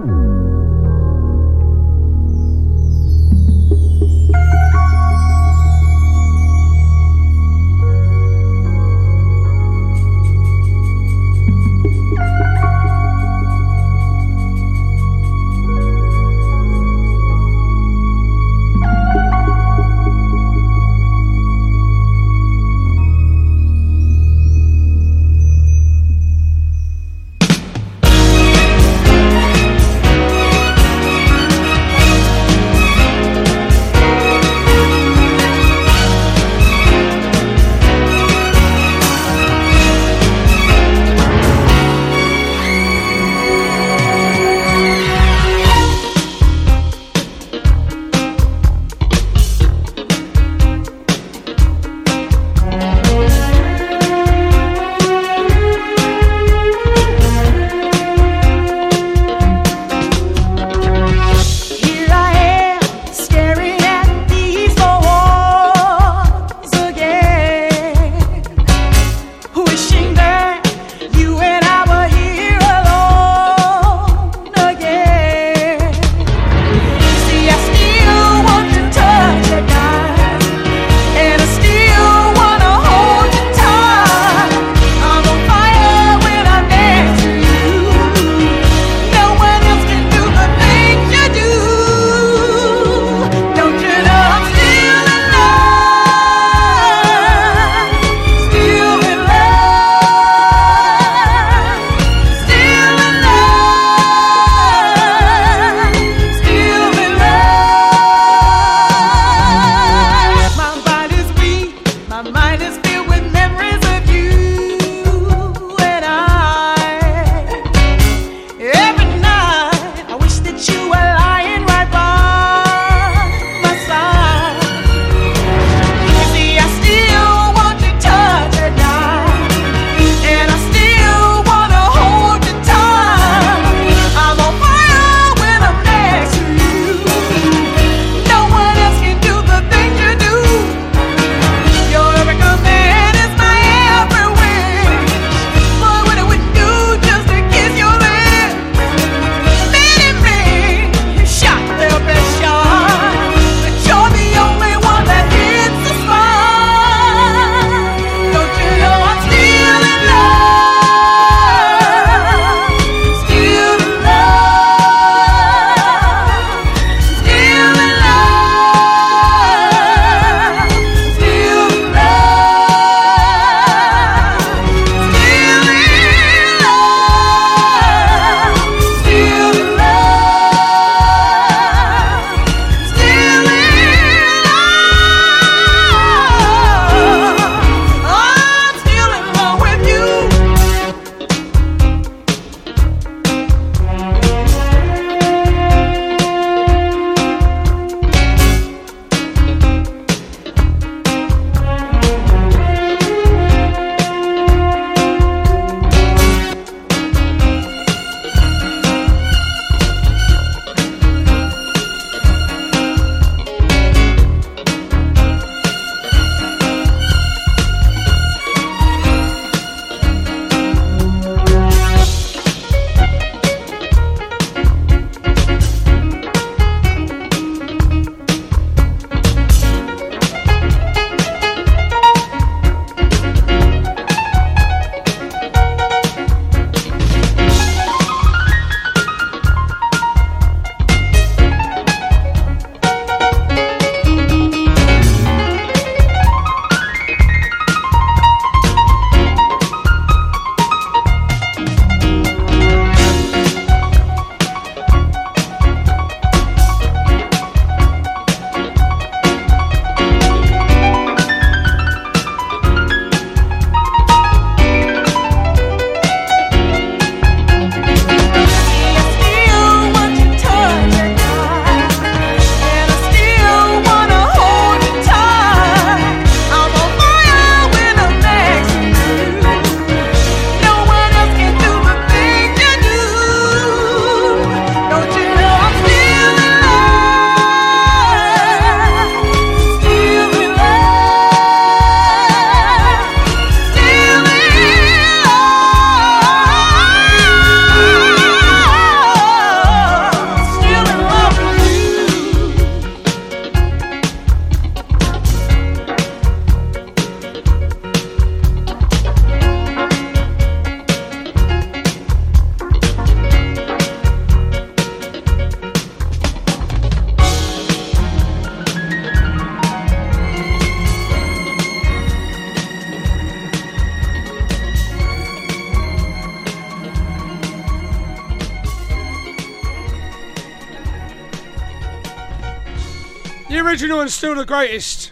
Original and still the greatest.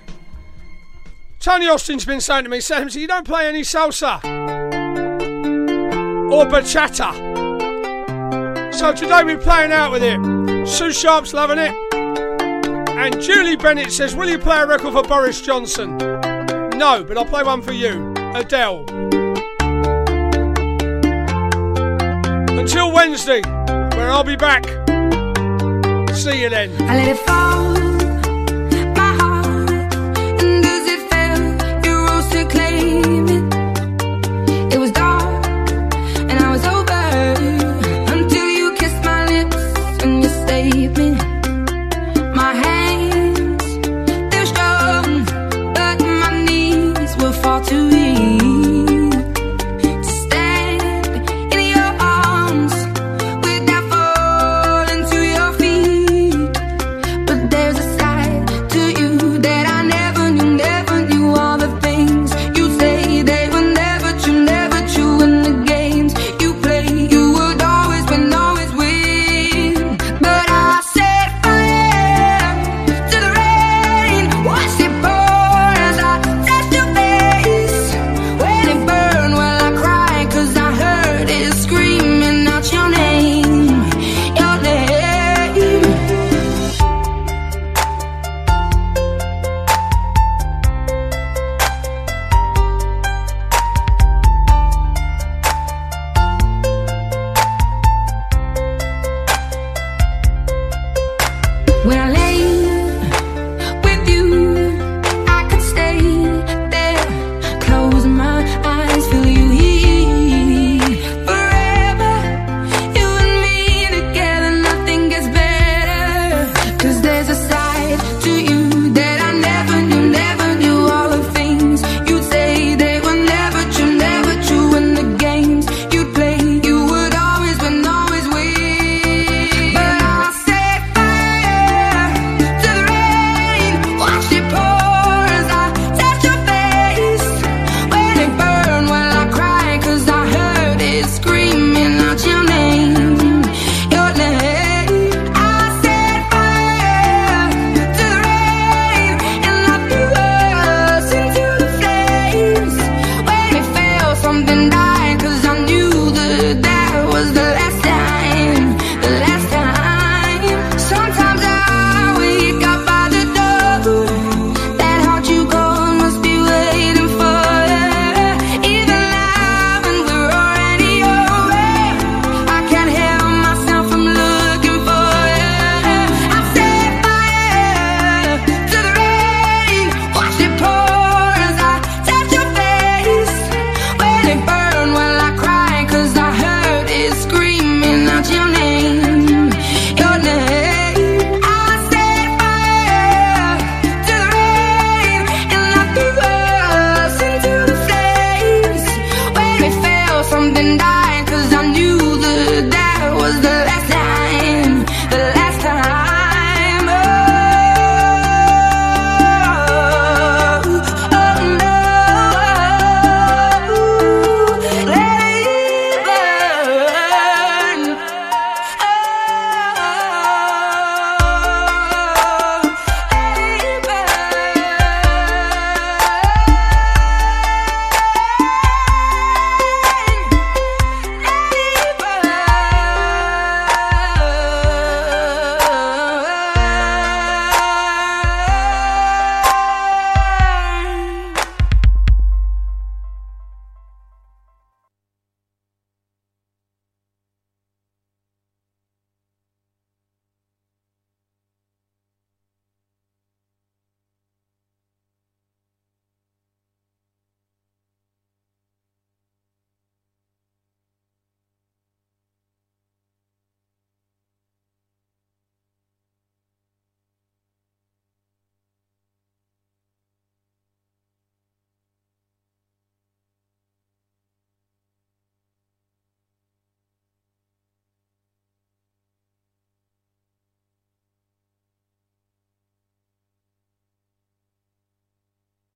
Tony Austin's been saying to me, Sam, you don't play any salsa or bachata. So today we're playing out with it. Sue Sharp's loving it. And Julie Bennett says, Will you play a record for Boris Johnson? No, but I'll play one for you. Adele. Until Wednesday, where I'll be back. See you then.